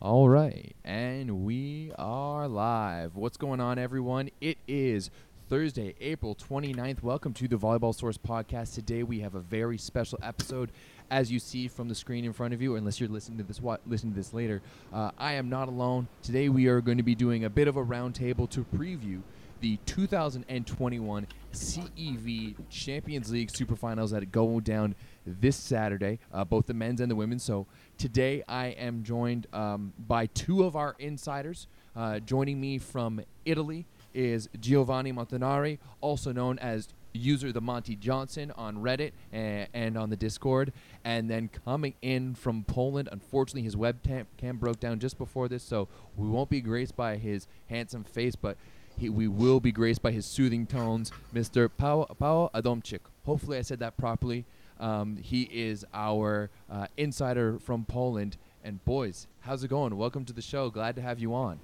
All right, and we are live. What's going on, everyone? It is Thursday, April 29th. Welcome to the Volleyball Source podcast. Today we have a very special episode. As you see from the screen in front of you, unless you're listening to this, wa- listening to this later, uh, I am not alone. Today we are going to be doing a bit of a roundtable to preview the 2021 CEV Champions League Superfinals that go down this Saturday, uh, both the men's and the women's. So today I am joined um, by two of our insiders. Uh, joining me from Italy is Giovanni Montanari, also known as user the Monty Johnson on Reddit and, and on the Discord. And then coming in from Poland, unfortunately his webcam cam broke down just before this, so we won't be graced by his handsome face, but he, we will be graced by his soothing tones, Mr. Paweł, Paweł Adamczyk. Hopefully, I said that properly. Um, he is our uh, insider from Poland. And boys, how's it going? Welcome to the show. Glad to have you on.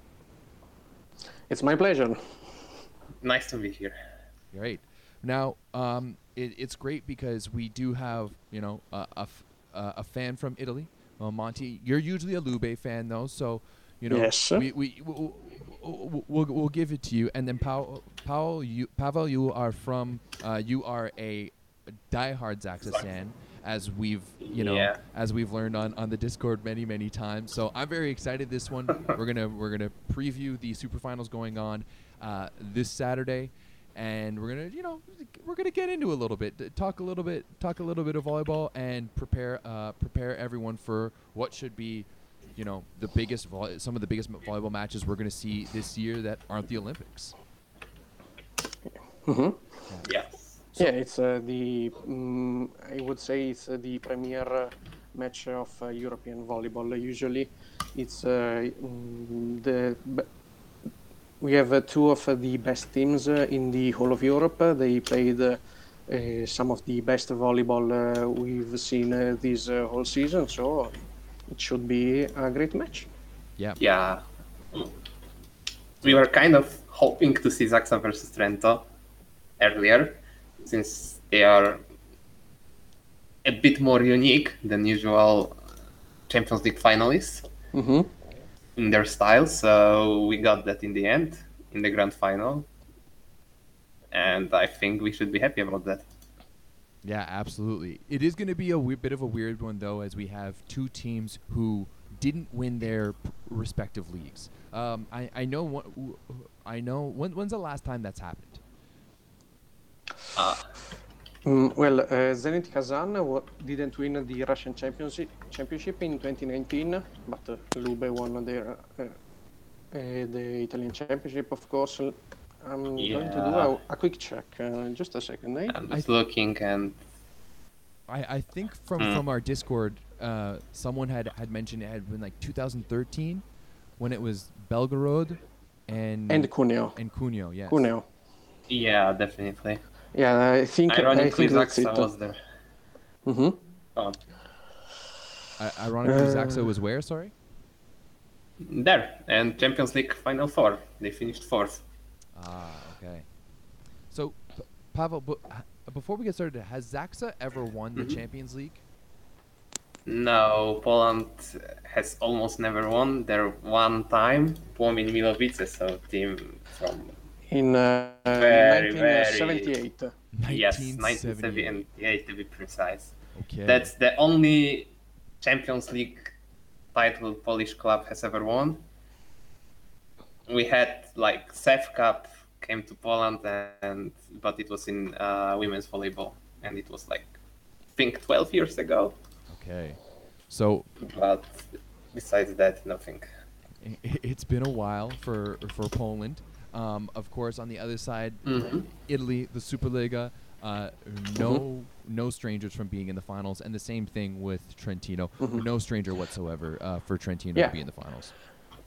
It's my pleasure. Nice to be here. Great. Now, um, it, it's great because we do have, you know, a, a f- uh, a fan from Italy. Well, Monty, you're usually a Lube fan, though, so, you know, Yes. we, we, we'll, we'll, we'll give it to you. And then, Paul, Paul you, Pavel, you are from, uh, you are a diehard Zaxa fan, as we've, you know, Yeah. as we've learned on, on the Discord many, many times. So I'm very excited. This one, we're gonna we're gonna preview the super finals going on uh, this Saturday, and we're gonna you know we're gonna get into a little bit, talk a little bit, talk a little bit of volleyball, and prepare uh, prepare everyone for what should be. You know the biggest, volley- some of the biggest volleyball matches we're going to see this year that aren't the Olympics. hmm Yeah. yeah, it's uh, the mm I would say it's uh, the premier uh, match of uh, European volleyball. Usually, it's uh, mm, the b- we have uh, two of uh, the best teams uh, in the whole of Europe. Uh, they played uh, uh, some of the best volleyball uh, we've seen uh, this uh, whole season, so it should be a great match. Yeah. Yeah. We were kind of hoping to see Zaxa versus Trento earlier, since they are a bit more unique than usual Champions League finalists hmm in their style. So we got that in the end, in the grand final. And I think we should be happy about that. Yeah, absolutely. It is going to be a we- bit of a weird one, though, as we have two teams who didn't win their respective leagues. Um, I, I know. One, w- I know. When, when's the last time that's happened? Uh, Mm, well, uh, Zenit Kazan wa- didn't win the Russian championship, championship in 2019, but uh, Lube won their, uh, uh, the Italian championship, of course. I'm going to do a, a quick check. Uh, just a second, eh? I'm I just th- looking and I, I think from, Mm. from our Discord, uh, someone had, had mentioned it had been like 2013 when it was Belgorod and And Cuneo. and Cuneo. Yes. Cuneo. yeah, definitely. Yeah, I think, I Ironically, think that's it. Zaxa was there. hmm Oh, I, ironically, Uh, Zaxa was where? Sorry. there and Champions League Final Four. They finished fourth. Ah, okay. So, P- Pavel, bu- before we get started, has Zaxa ever won the Mhm. Champions League? No, Poland has almost never won. There one time, Płomień Milowice, so team from In uh, Very, 1978. yes, 1978. 1978 to be precise. Okay. That's the only Champions League title Polish club has ever won. We had like CEV Cup came to Poland, and but it was in uh, women's volleyball, and it was like I think 12 years ago. okay. So But besides that, nothing. i- i- it's been a while for for Poland. Um, of course, on the other side, Mhm. Italy, the Superliga, uh, no no strangers from being in the finals, and the same thing with Trentino. Mhm. No stranger whatsoever uh, for Trentino Yeah. to be in the finals.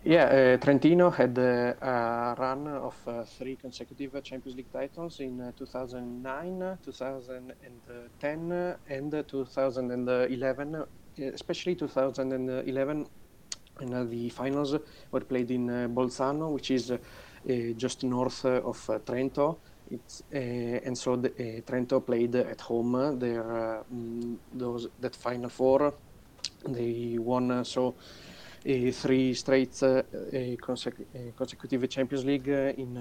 Yeah, uh, Trentino had uh, a run of uh, three consecutive Champions League titles in uh, 2009, 2010, uh, and uh, 2011. uh, Especially 2011, and uh, the finals were played in uh, Bolzano, which is just north uh, of uh, Trento. Uh, and so the, uh, Trento played at home uh, their uh, mm, those that final four. They won uh, so. uh, three straight uh, consec- consecutive Champions League in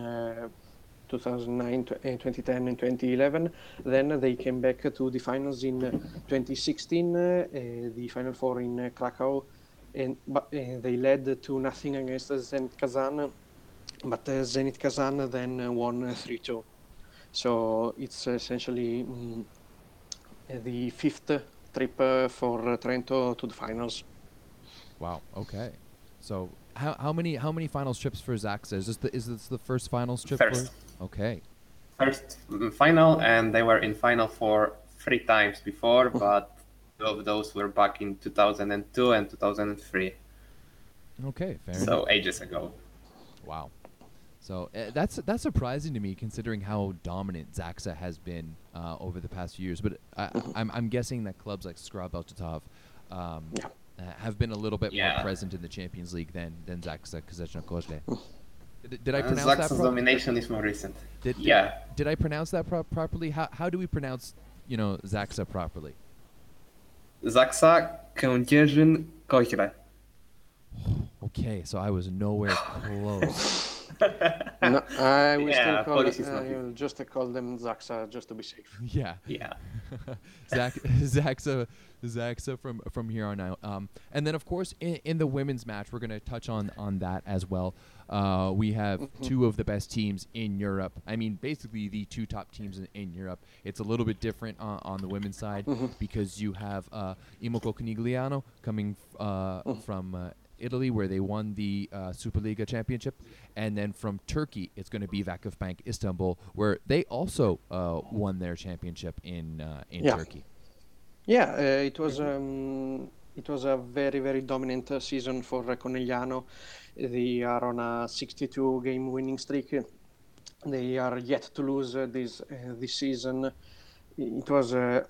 2009, 2010, and 2011. Then they came back to the finals in 2016, the Final Four in Krakow, and but, they led to nothing against Zenit Kazan, but Zenit Kazan then won 3-2. So it's essentially um, the fifth trip uh, for Trento to the finals. Wow. Okay. So how, how many how many finals trips for Zaksa? Is this the is this the first finals trip? First. For? Okay. First final, and they were in final for three times before, but two of those were back in 2002 and 2003. Okay, fair so enough. ages ago. Wow. So uh, that's that's surprising to me, considering how dominant Zaksa has been uh, over the past few years. But I, I'm I'm guessing that clubs like Skra Bełchatów um, Yeah. uh, have been a little bit more present in the Champions League than than Zaksa Kazachna Kozle. Did, did I Uh, pronounce that? Zaksa's pro- domination is more recent. did, did- yeah. Did I pronounce that pro- properly? How how do we pronounce you know Zaksa properly? Zaksa, Kędzierzyn, Koźle. Okay, so I was nowhere close. No, I will Yeah, still call Polish it, is not I easy. will just call them Zaksa just to be safe. yeah. Yeah. Zach, Zaxa, Zaxa from from here on out. Um, and then of course in, in the women's match, we're gonna touch on on that as well. Uh, we have two of the best teams in Europe. I mean, basically the two top teams in, in Europe. It's a little bit different on, on the women's side because you have uh, Imoco Conegliano coming f- uh, from. Italy, where they won the uh, Superliga championship, and then from Turkey, it's going to be Vakıfbank Istanbul, where they also uh, won their championship in uh, in Yeah. Turkey. Yeah, uh, it was um, it was a very very dominant uh, season for Conegliano. They are on a 62 game winning streak. They are yet to lose uh, this uh, this season. It was, uh,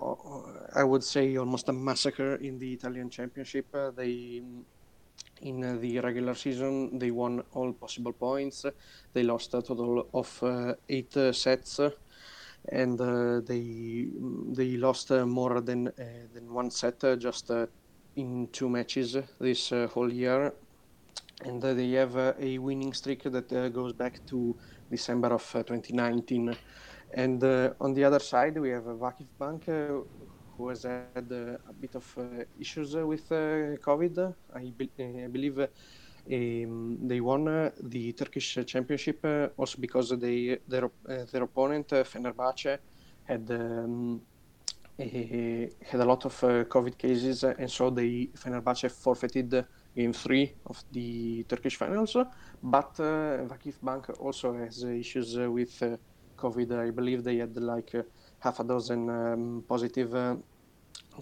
I would say, almost a massacre in the Italian Championship. Uh, they in the regular season they won all possible points. They lost a total of uh, eight uh, sets and uh, they they lost uh, more than uh, than one set uh, just in two matches this whole year, and they have a winning streak that goes back to December of uh, 2019. And on the other side, we have Vakif Bank, who has had uh, a bit of uh, issues uh, with COVID. I, be- I believe um, they won the Turkish championship also because they their their opponent Fenerbahce had um, had a lot of COVID cases, and so they Fenerbahce forfeited game three of the Turkish finals. But uh, Vakif Bank also has issues with uh, COVID. I believe they had like half a dozen um, positive uh,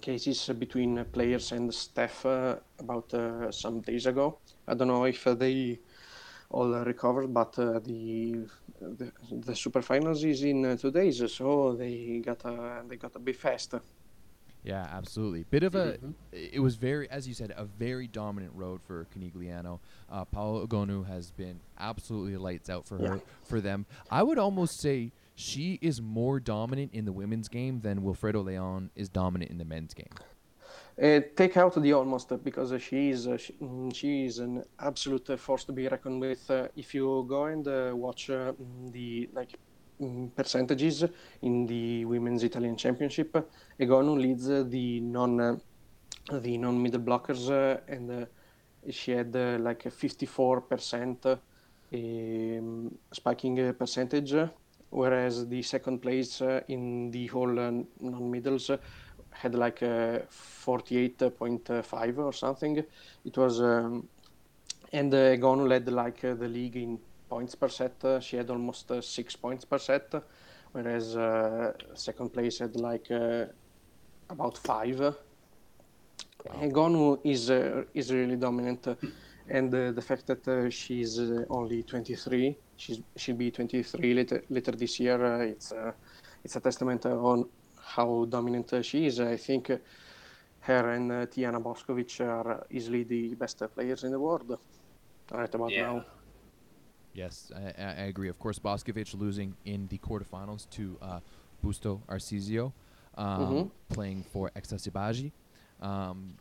cases between players and staff uh, about uh, some days ago. I don't know if they all recovered, but uh, the, the the super finals is in uh, two days, so they got a they got a bit fast. Yeah, absolutely. Bit of a. It was very, as you said, a very dominant road for Conegliano. Uh, Paola Egonu has been absolutely lights out for her Yeah. for them. I would almost say she is more dominant in the women's game than Wilfredo Leon is dominant in the men's game. Uh, take out the almost uh, because uh, she is uh, she, mm, she is an absolute force to be reckoned with. If you go and watch mm, the like mm, percentages in the women's Italian Championship, Egonu leads the non the non middle blockers, and she had uh, like a 54 percent um, spiking uh, percentage, whereas the second place uh, in the whole uh, non middles had like uh, 48.5 or something. It was, um, and uh, Gonu led like uh, the league in points per set. Uh, she had almost uh, six points per set, whereas uh, second place had like uh, about five. And Gonu is uh, is really dominant, uh, and uh, the fact that uh, she's uh, only 23, she's she'll be 23 later later this year. Uh, it's uh, it's a testament uh, on how dominant uh, she is. I think uh, her and uh, Tijana Boskovic are easily the best uh, players in the world right about Yeah. now. Yes, I, I I agree. Of course, Boskovic losing in the quarterfinals to uh, Busto Arsizio, um, Mhm. playing for Eczacibasi. Um,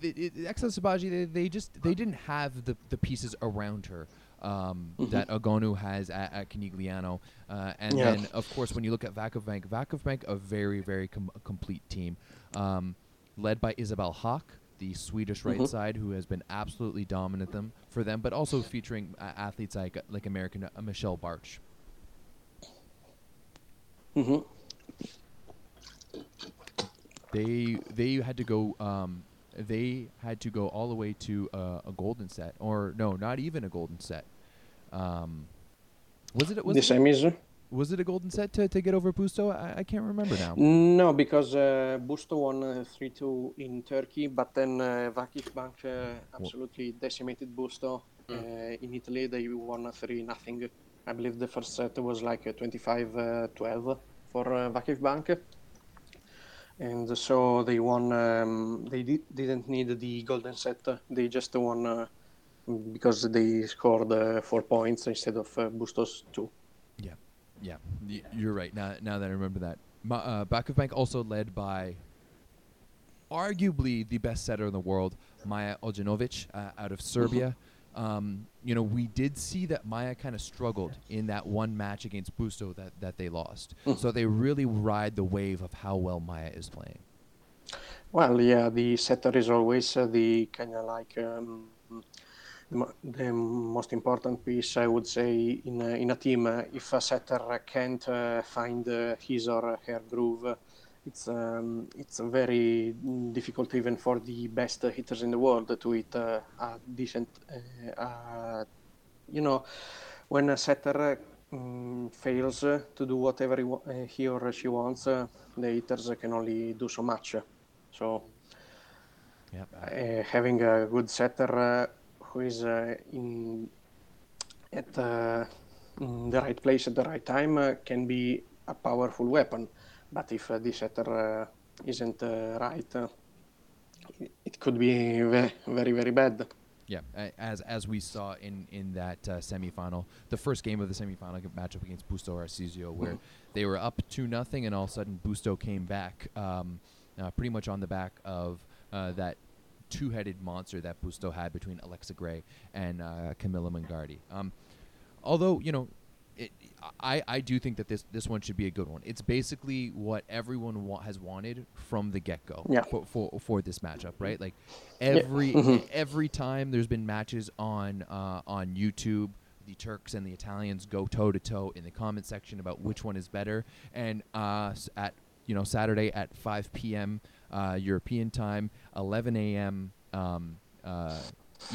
it, it, Eczacibasi, they, they just they didn't have the, the pieces around her um, Mhm. that Egonu has at, at Conegliano. Uh, and Yeah. then, of course, when you look at Vakif Bank, Bank, a very, very com- complete team, um, led by Isabelle Haak, the Swedish right Mhm. side, who has been absolutely dominant them for them, but also featuring uh, athletes like like American uh, Michelle Bartsch. Mm-hmm. They they had to go. Um, they had to go all the way to uh, a golden set, or no, not even a golden set. Um, was it? Was The it, semis? was it a golden set to, to get over Busto? I, I can't remember now. No, because uh, Busto won uh, 3-2 in Turkey, but then uh, Vakif Bank uh, absolutely decimated Busto. Uh, in Italy, they won 3 nothing. I believe the first set was like 25-12 for uh, Vakif Bank. And so they won. Um, they di- didn't need the golden set. They just won uh, because they scored uh, four points instead of uh, Busto's two. Yeah, yeah, you're right. Now, now that I remember that, Ma- uh, Vakif Bank also led by arguably the best setter in the world, Maya Ognjenovic, uh, out of Serbia. Um, you know, we did see that Maya kind of struggled in that one match against Busto that, that they lost. so they really ride the wave of how well Maya is playing. Well, yeah, the setter is always uh, the kind of like um, the, the most important piece, I would say, in a, in a team. Uh, if a setter can't uh, find uh, his or her groove, uh, it's um, it's very difficult even for the best hitters in the world to hit uh, a decent. Uh, uh, you know, when a setter mm, fails to do whatever he, wa- uh, he or she wants, uh, the hitters can only do so much. So Yeah, uh, having a good setter uh, who is uh, in at uh, in the right place at the right time uh, can be a powerful weapon. But if uh, the setter uh, isn't uh, right, uh, it- could be ve- very very bad. Yeah, as as we saw in in that uh, semifinal, the first game of the semifinal matchup against Busto Arsizio, where they were up two nothing, and all of a sudden Busto came back, um, uh, pretty much on the back of uh, that two-headed monster that Busto had between Alexa Gray and uh, Camilla Mingardi. Um, although you know, it, I I do think that this this one should be a good one. It's basically what everyone wa- has wanted from the get go Yeah. for, for for this matchup, right? Like Yeah. every Mhm. every time there's been matches on uh, on YouTube. The Turks and the Italians go toe to toe in the comment section about which one is better. And uh, at you know Saturday at 5 p.m. Uh, European time, 11 a.m. Um, uh,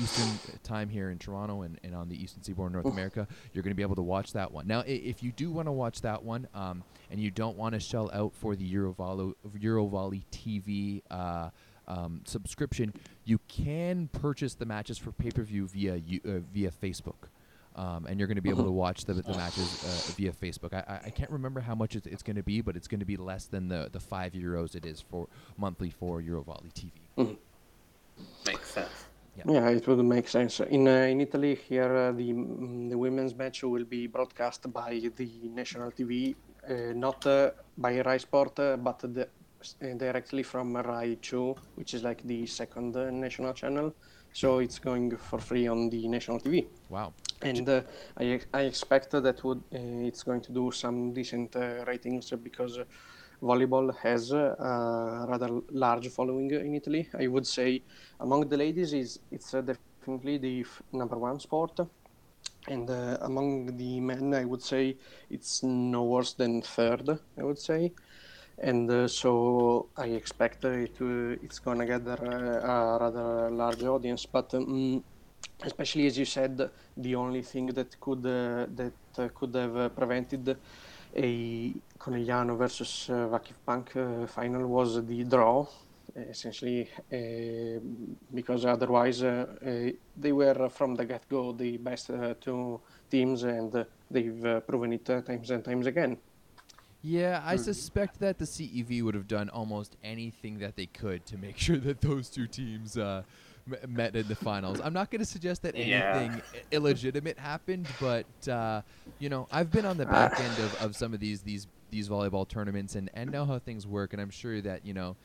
Eastern time here in Toronto and, and on the Eastern Seaboard of North Oof. America, you're going to be able to watch that one. Now, i- if you do want to watch that one, um, and you don't want to shell out for the Eurovolley, Eurovolley TV uh, um, subscription, you can purchase the matches for pay per view via you- uh, via Facebook. Um, and you're going to be able to watch the, the matches uh, via Facebook. I, I- I can't remember how much it's, it's going to be, but it's going to be less than the, the five euros it is for monthly for Eurovolley TV. Makes sense. Yeah, it would make sense. In uh, in Italy, here uh, the mm, the women's match will be broadcast by the national TV, uh, not uh, by Rai Sport, uh, but the, uh, directly from Rai 2, which is like the second uh, national channel. So it's going for free on the national TV. Wow. And uh, I, I expect that would uh, it's going to do some decent uh, ratings because uh, volleyball has uh, a rather large following in Italy. I would say among the ladies is it's uh, definitely the number one sport, and uh, among the men I would say it's no worse than third. I would say. And uh, so I expect uh, it to, it's gonna gather uh, a rather large audience, but um, especially as you said, the only thing that could uh, that uh, could have uh, prevented a Conegliano versus uh, Vakif Bank uh, final was the draw, essentially, uh, because otherwise uh, uh, they were uh, from the get-go the best uh, two teams, and uh, they've uh, proven it uh, times and times again. Yeah, I suspect that the CEV would have done almost anything that they could to make sure that those two teams uh, m- met in the finals. I'm not going to suggest that anything i- illegitimate happened, but uh, you know, I've been on the back end of, of some of these these these volleyball tournaments and, and know how things work, and I'm sure that you know,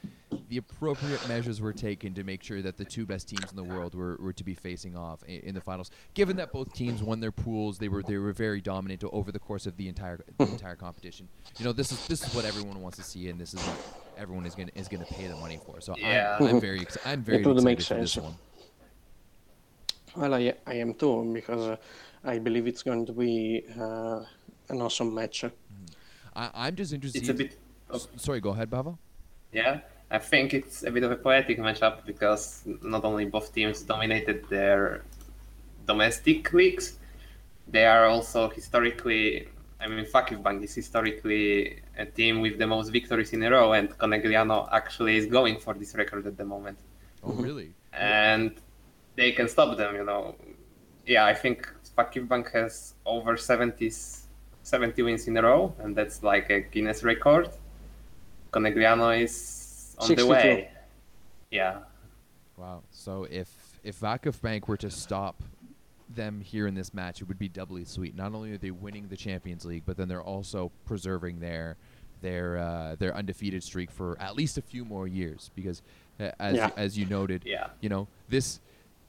the appropriate measures were taken to make sure that the two best teams in the world were, were to be facing off in, in the finals. Given that both teams won their pools, they were they were very dominant over the course of the entire the entire competition. You know, this is this is what everyone wants to see, and this is what everyone is going is going to pay the money for. So Yeah. I'm, I'm very ex- I'm very It would excited make for this one. Well, I, I am too, because uh, I believe it's going to be uh, an awesome match. I, I'm just interested. It's a bit. Of, Sorry, go ahead, Bava. yeah, I think it's a bit of a poetic matchup because not only both teams dominated their domestic leagues, they are also historically. I mean, Vakif Bank is historically a team with the most victories in a row, and Conegliano actually is going for this record at the moment. Oh, mm-hmm. really? and they can stop them. You know, yeah, I think Vakif Bank has over 70, 70 wins in a row, and that's like a Guinness record. Conegliano is on 62. the way. Yeah, Wow. So if if Vakif Bank were to stop them here in this match, it would be doubly sweet. Not only are they winning the Champions League, but then they're also preserving their their uh, their undefeated streak for at least a few more years. Because uh, as Yeah. as you noted, yeah, you know this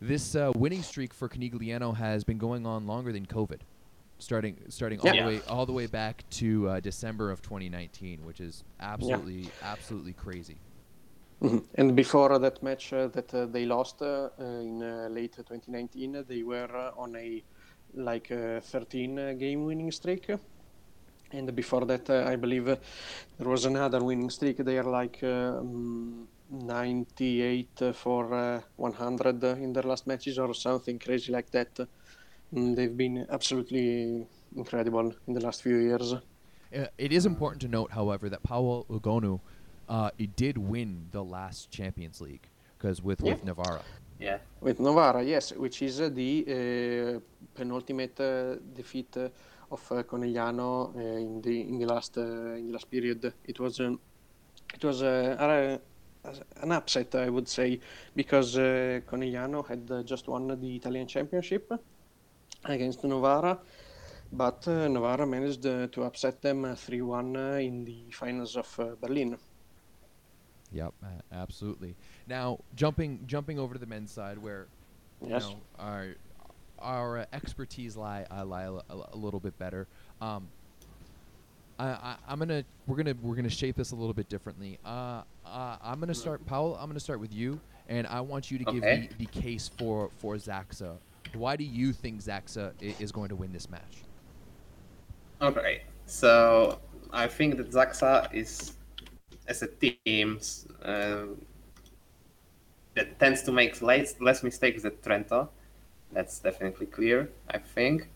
this uh, winning streak for Conegliano has been going on longer than COVID, starting starting all Yeah. the way all the way back to uh, December of 2019, which is absolutely absolutely crazy. Mhm. And before that match uh, that uh, they lost uh, uh, in uh, late 2019, uh, they were uh, on a like uh, 13 uh, game winning streak. And before that, uh, I believe uh, there was another winning streak. They are like uh, mm, 98 uh, for uh, 100 uh, in their last matches or something crazy like that. Mm, they've been absolutely incredible in the last few years. Uh, it is important to note, however, that Paola Egonu uh, he did win the last Champions League because with with Yeah. Navarra. yeah, With Novara, yes, which is uh, the uh, penultimate uh, defeat uh, of uh, Conegliano uh, in the in the last uh, in the last period. It was um, it was uh, a- an upset, I would say, because uh, Conegliano had uh, just won the Italian Championship against Novara, but uh, Novara managed uh, to upset them uh, 3-1 uh, in the finals of uh, Berlin. Yep, absolutely. Now jumping jumping over to the men's side, where Yes. you know our our uh, expertise lie uh, lie a, a- a little bit better. Um, I, I, I'm gonna we're gonna we're gonna shape this a little bit differently. Uh, uh, I'm gonna start, Paul. I'm gonna start with you, and I want you to give the, the case for for Zaxa. Why do you think Zaxa is going to win this match? Okay, so I think that Zaxa is, as a team, uh, that tends to make less, less mistakes than Trento. That's definitely clear, I think.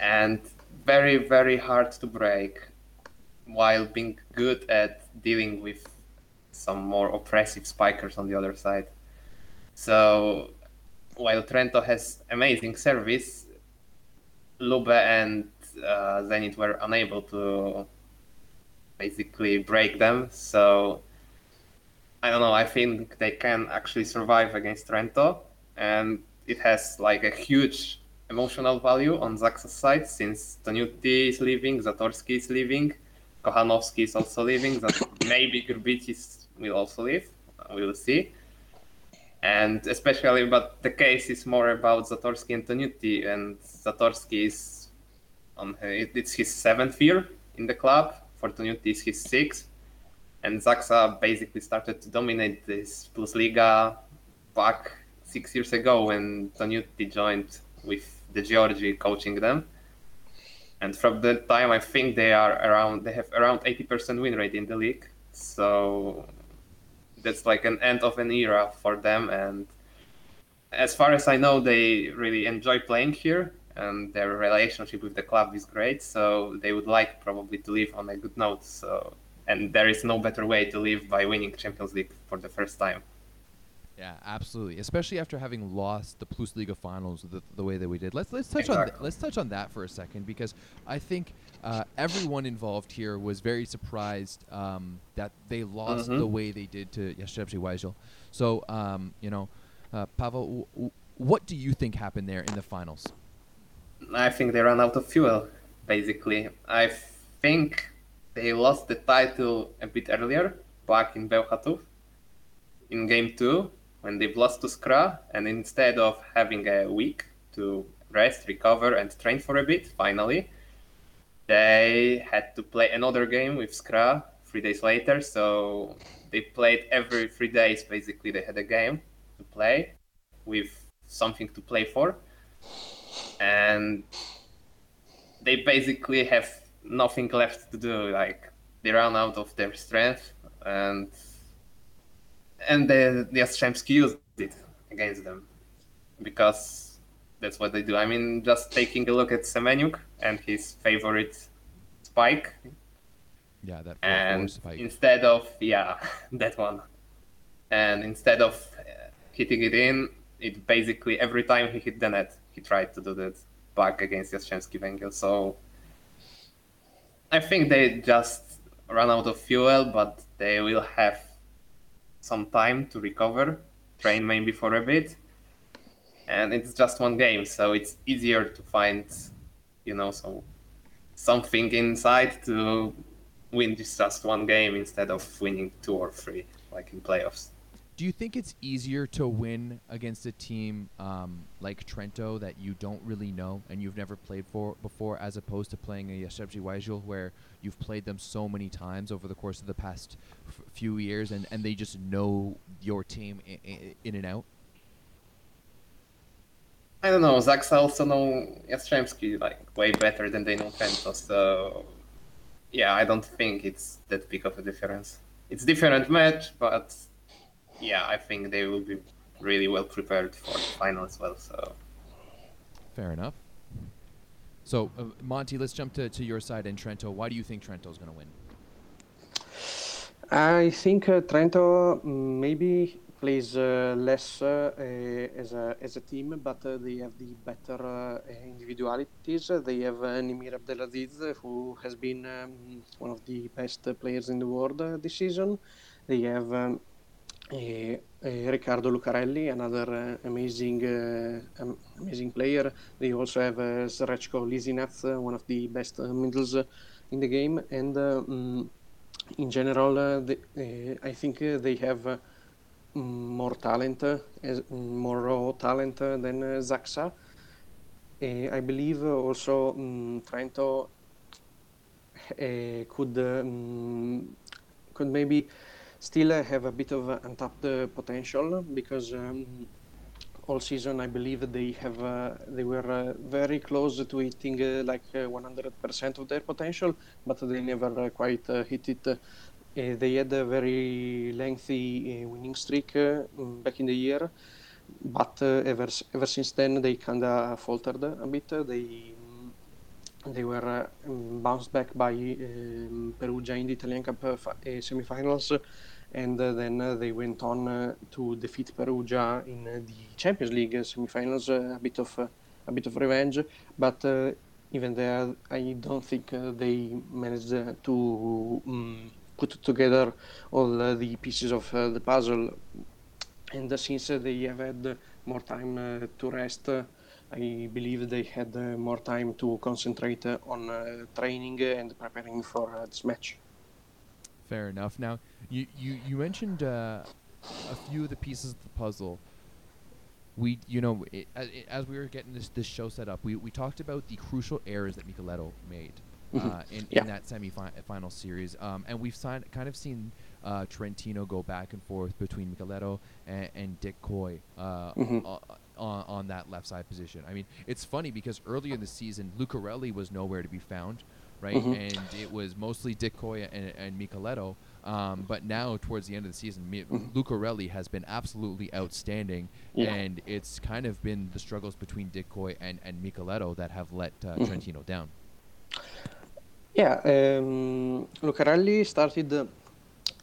And very, very hard to break while being good at dealing with some more oppressive spikers on the other side. So while Trento has amazing service, Lube and uh, Zenit were unable to basically break them. So I don't know. I think they can actually survive against Trento, and it has like a huge emotional value on Zaxa's side since Toniutti is leaving, Zatorski is leaving, Kochanowski is also leaving. That maybe Grbicis will also leave. We will see. And especially, but the case is more about Zatorski and Toniutti, and Zatorski is on it's his seventh year in the club. For Toniutti, it's his sixth. And Zaxa basically started to dominate this Plus Liga back six years ago when Toniutti joined with De Giorgi coaching them. And from that time, I think they are around. They have around 80% win rate in the league. So that's like an end of an era for them. And as far as I know, they really enjoy playing here, and their relationship with the club is great. So they would like probably to live on a good note. So and there is no better way to live by winning Champions League for the first time. Yeah, absolutely. Especially after having lost the Plus Liga finals the, the way that we did. Let's let's touch on th- let's touch on that for a second because I think uh, everyone involved here was very surprised um, that they lost Mhm. the way they did to Jastrzębski Węgiel. So um, you know, uh, Pavel, w- w- what do you think happened there in the finals? I think they ran out of fuel, basically. I think they lost the title a bit earlier, back in Bełchatów, in game two when they've lost to Skra, and instead of having a week to rest, recover, and train for a bit, finally, they had to play another game with Skra three days later. So they played every three days. Basically, they had a game to play with something to play for, and they basically have nothing left to do. Like they run out of their strength, and and the the Jastrzębski used it against them because that's what they do. I mean, just taking a look at Semeniuk and his favorite spike. Yeah, that and spike. instead of yeah that one, and instead of uh, hitting it in, it basically every time he hit the net, he tried to do that back against Jastrzębski Węgiel. So I think they just run out of fuel, but they will have some time to recover, train maybe for a bit, and it's just one game, so it's easier to find, you know, some something inside to win just one game instead of winning two or three, like in playoffs. Do you think it's easier to win against a team um, like Trento that you don't really know and you've never played for before, as opposed to playing a Jastrzębski Węgiel where you've played them so many times over the course of the past f- few years and, and they just know your team in and out? I don't know. Zaksa also know Jastrzębski like way better than they know Trento, so yeah, I don't think it's that big of a difference. It's different match, but yeah, I think they will be really well prepared for the final as well. So Fair enough. So, uh, Monty, let's jump to, to your side and Trento. Why do you think Trento's going to win? I think uh, Trento mm, maybe plays uh, less uh, uh, as a as a team, but uh, they have the better individualities. They have uh, Nimir Abdelaziz, who has been um, one of the best players in the world this season. They have um, eh, eh, Ricardo Lucarelli, another uh, amazing amazing player. They also have uh, uh, one of the best middles in the game, and mm, in general, I think they have more talent, uh, mm, more raw talent uh, than uh, Zaxa. Uh, I believe uh, also mm, Trento uh, could uh, mm, could maybe still uh, have a bit of uh, untapped uh, potential because um, all season I believe they have uh, they were uh, very close to hitting uh, like uh, 100% of their potential, but they never uh, quite uh, hit it. Uh, they had a very lengthy uh, winning streak uh, back in the year, but ever ever since then they kinda faltered a bit. They they were bounced back by um, Perugia in the Italian Cup fi- semifinals, and uh, then uh, they went on uh, to defeat Perugia in the Champions League semifinals. A bit of a bit of revenge, but even there, I don't think they managed to um, put together all uh, the pieces of uh, the puzzle. And since they have had more time uh, to rest, I believe they had more time to concentrate on training and preparing for this match. Fair enough. Now, you you, you mentioned uh, a few of the pieces of the puzzle. We, you know, it, as, as we were getting this this show set up, we, we talked about the crucial errors that Michieletto made Mhm. uh, in, Yeah. in that semi-final series, um, and we've signed, kind of seen uh, Trentino go back and forth between Michieletto and, and Dick Kooy uh, Mhm. on, on that left side position. I mean, it's funny because earlier in the season, Lucarelli was nowhere to be found, right? Mhm. And it was mostly Dick Kooy and, and Michieletto. Um, but now, towards the end of the season, Mi- Mhm. Lucarelli has been absolutely outstanding, Yeah. and it's kind of been the struggles between Dick Kooy and, and Michieletto that have let uh, Mhm. Trentino down. Yeah, um, Lucarelli started uh,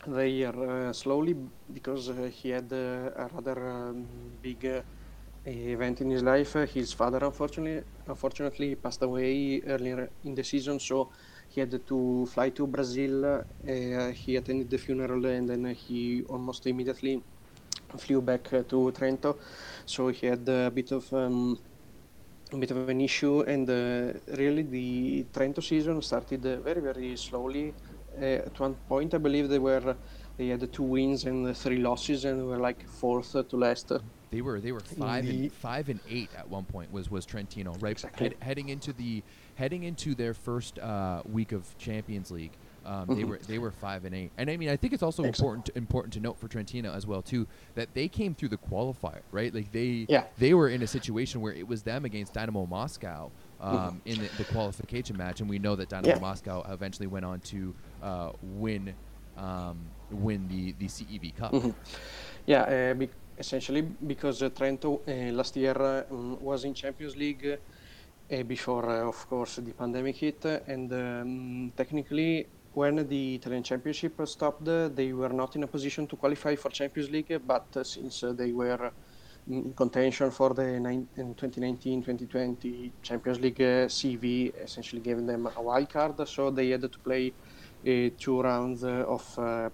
the year uh, slowly because uh, he had uh, a rather um, big uh, event in his life. Uh, his father, unfortunately, unfortunately, passed away earlier in the season, so he had to fly to Brazil. He attended the funeral and then he almost immediately flew back to Trento. So he had a bit of um, a bit of an issue, and uh, really the Trento season started uh, very very slowly. Uh, at one point, I believe they were they had two wins and three losses, and were like fourth to last. They were they were five and five and eight at one point was was Trentino right Exactly. Head, heading into the heading into their first uh, week of Champions League. Um, They were they were five and eight, and I mean I think it's also Excellent. important to, important to note for Trentino as well too that they came through the qualifier right like they Yeah. they were in a situation where it was them against Dynamo Moscow um, Mhm. in the, the qualification match, and we know that Dynamo Yeah. Moscow eventually went on to uh, win um, win the the CEV Cup. Mhm. Yeah, uh, be- essentially because uh, Trento uh, last year uh, mm, was in Champions League uh, before, uh, of course, the pandemic hit, and um, technically, when the Italian Championship stopped, they were not in a position to qualify for Champions League. But uh, since uh, they were in contention for the 2019-2020 Champions League, uh, CEV essentially gave them a wild card, so they had to play two rounds of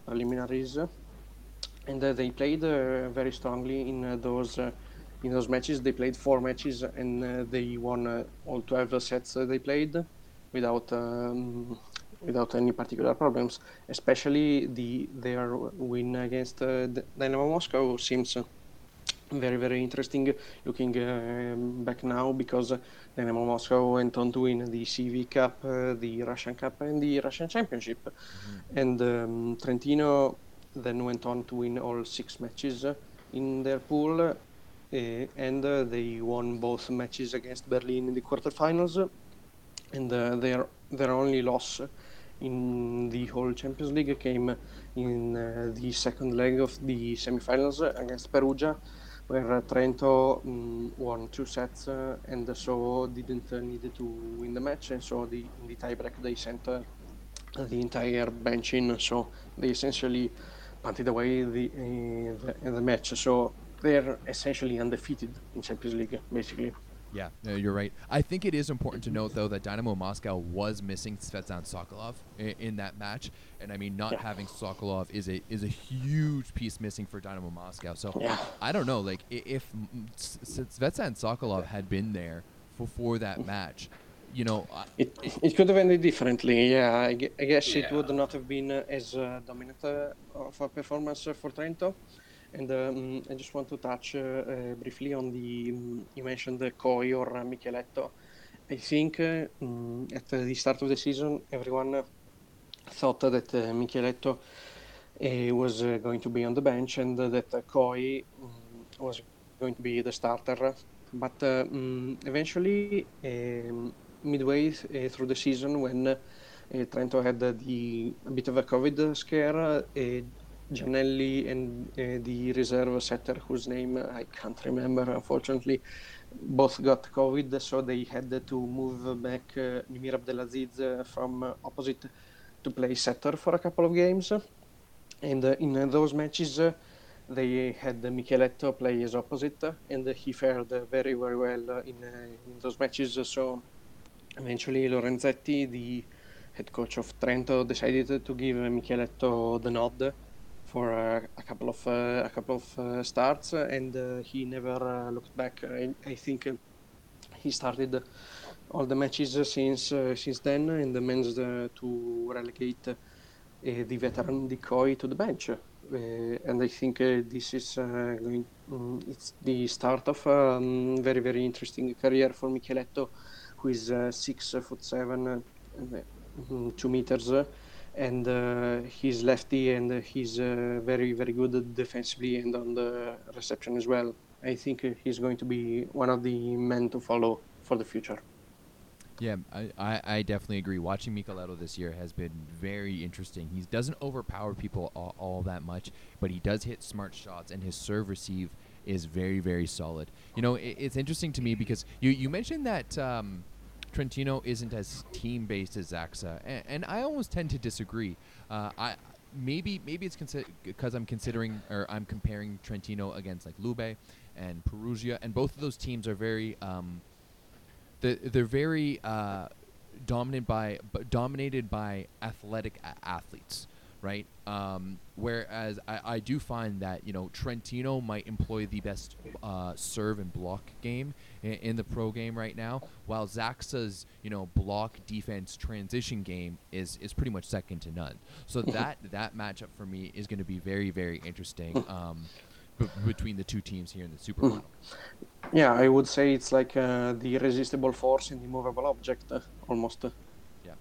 preliminaries and they played very strongly in those in those matches. They played four matches and uh, they won uh, all 12 sets uh, they played without um, without any particular problems. Especially the their win against uh, Dynamo Moscow seems uh, very very interesting. Looking uh, back now because uh, Dynamo Moscow went on to win the CEV Cup, uh, the Russian Cup, and the Russian Championship, and um, Trentino then went on to win all six matches uh, in their pool, uh, and uh, they won both matches against Berlin in the quarterfinals, and uh, their their only loss in the whole Champions League came in uh, the second leg of the semifinals against Perugia, where Trento mm, won two sets uh, and so didn't uh, need to win the match, and so the in the tiebreak they sent uh, the entire bench in, so they essentially punted away the uh, the, the match. So they're essentially undefeated in Champions League, basically. Yeah, no, you're right. I think it is important to note, though, that Dynamo Moscow was missing Tsvetan Sokolov in, in that match, and I mean, not Yeah. having Sokolov is a is a huge piece missing for Dynamo Moscow. So Yeah. I don't know, like if mm, S- S- Tsvetan Sokolov had been there for, for that match, you know, I- It, it could have ended differently, yeah. I, I guess it would not have been uh, as uh, dominant uh, of a performance uh, for Trento. And um, I just want to touch uh, briefly on the um, you mentioned Kooy or uh, Michieletto. I think uh, mm, at the start of the season, everyone thought that Michieletto was going to be on the bench and that Kooy mm, was going to be the starter. But uh, mm, eventually, um, midway th- uh, through the season, when uh, Trento had the a bit of a COVID scare, Giannelli and uh, the reserve setter, whose name I can't remember, unfortunately, both got COVID, so they had to move back uh, Nimir Abdelaziz uh, from uh, opposite to play setter for a couple of games. And uh, in those matches, they had Michieletto play as opposite, and he fared very, very well in, in those matches. So eventually, Lorenzetti, the head coach of Trento, decided to give Michieletto the nod for uh, a couple of uh, a couple of uh, starts, and uh, he never uh, looked back. I, I think he started all the matches since since then, and managed to relegate the veteran Decoy to the bench. And I think this is going. mm it's the start of a um, very very interesting career for Michieletto, who is six foot seven, mm, two meters. And uh, he's lefty and he's uh, very very good defensively and on the reception as well. I think he's going to be one of the men to follow for the future. Yeah, I, I, I definitely agree. Watching Michieletto this year has been very interesting. He doesn't overpower people all, all that much, but he does hit smart shots, and his serve receive is very, very solid. You know, it, it's interesting to me because you, you mentioned that um, Trentino isn't as team based as Zaxa, and, and I almost tend to disagree. Uh, I maybe maybe it's because I'm considering or I'm comparing Trentino against like Lube and Perugia, and both of those teams are very. Um, they're, they're very uh, dominant by but dominated by athletic a- athletes, right? Um, whereas I, I do find that you know Trentino might employ the best uh, serve and block game, in, in, the pro game right now, while Zaxa's you know block defense transition game is is pretty much second to none. So that that matchup for me is going to be very very interesting. Um, b- between the two teams here in the Super Bowl. Yeah, I would say it's like uh, the irresistible force in the movable object, uh, almost. Yeah.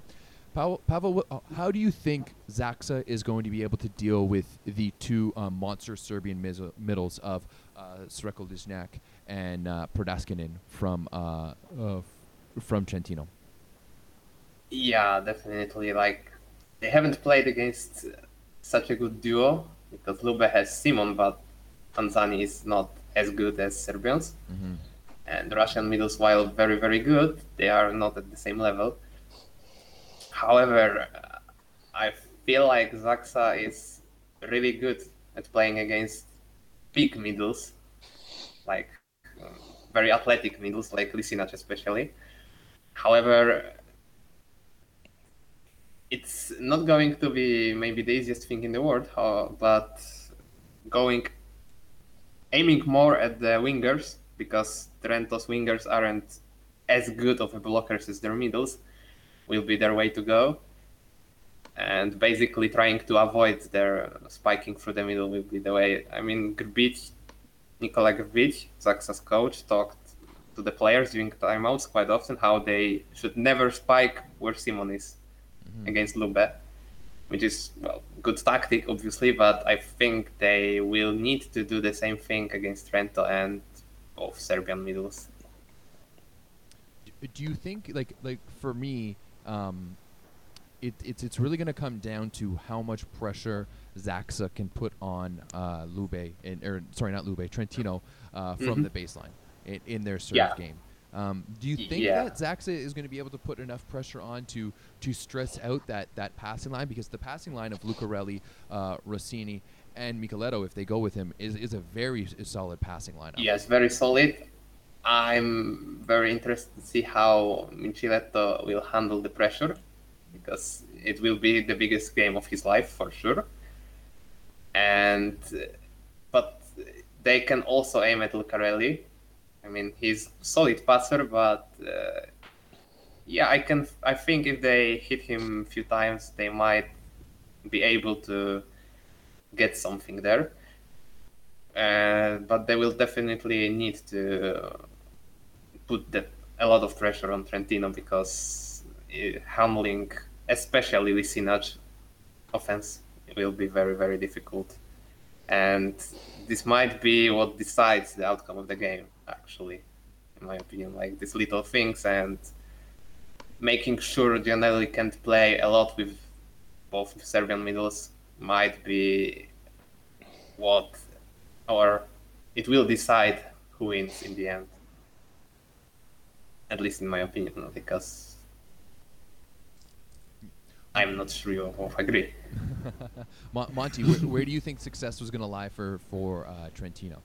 Pavel, Pavel, uh, how do you think Zaxa is going to be able to deal with the two um, monster Serbian mis- middles of uh, Srecko and uh, Podrascanin from uh, uh, from Trentino? Yeah, definitely. Like they haven't played against such a good duo because Lube has Simon, but Anzani is not as good as Serbians. Mm-hmm. And Russian middles, while very, very good, they are not at the same level. However, I feel like Zaksa is really good at playing against big middles, like very athletic middles, like Lisinac especially. However, it's not going to be maybe the easiest thing in the world, uh, but going aiming more at the wingers because Trento's wingers aren't as good of blockers as their middles will be their way to go. And basically trying to avoid their spiking through the middle will be the way. I mean, Grbic, Nikola Grbic, Zaksa's coach, talked to the players during timeouts quite often how they should never spike where Simon is mm-hmm. against Lube which is well good tactic obviously but i think they will need to do the same thing against trento and both serbian middles do you think like like for me um it, it's it's really going to come down to how much pressure Zaksa can put on uh, Lube, in, or sorry, not Lube, Trentino uh, from mm-hmm. the baseline in, in their serve yeah. game. Um, do you think yeah. that Zaksa is going to be able to put enough pressure on to to stress out that that passing line because the passing line of Lucarelli, uh, Rossini, and Michieletto, if they go with him, is is a very solid passing lineup. Yes, very solid. I'm very interested to see how Michieletto will handle the pressure because it will be the biggest game of his life for sure. And but they can also aim at Lucarelli I mean, he's solid passer, but uh, yeah, I can. I think if they hit him a few times, they might be able to get something there. Uh, but they will definitely need to put that, a lot of pressure on Trentino because uh, handling, especially Lisinac offense, will be very very difficult, and this might be what decides the outcome of the game actually, in my opinion. Like these little things and making sure Giannelli can't play a lot with both Serbian middles might be what, or it will decide who wins in the end. At least in my opinion, because I'm not sure you agree. Monty, where, where, do you think success was going to lie for for uh, Trentino?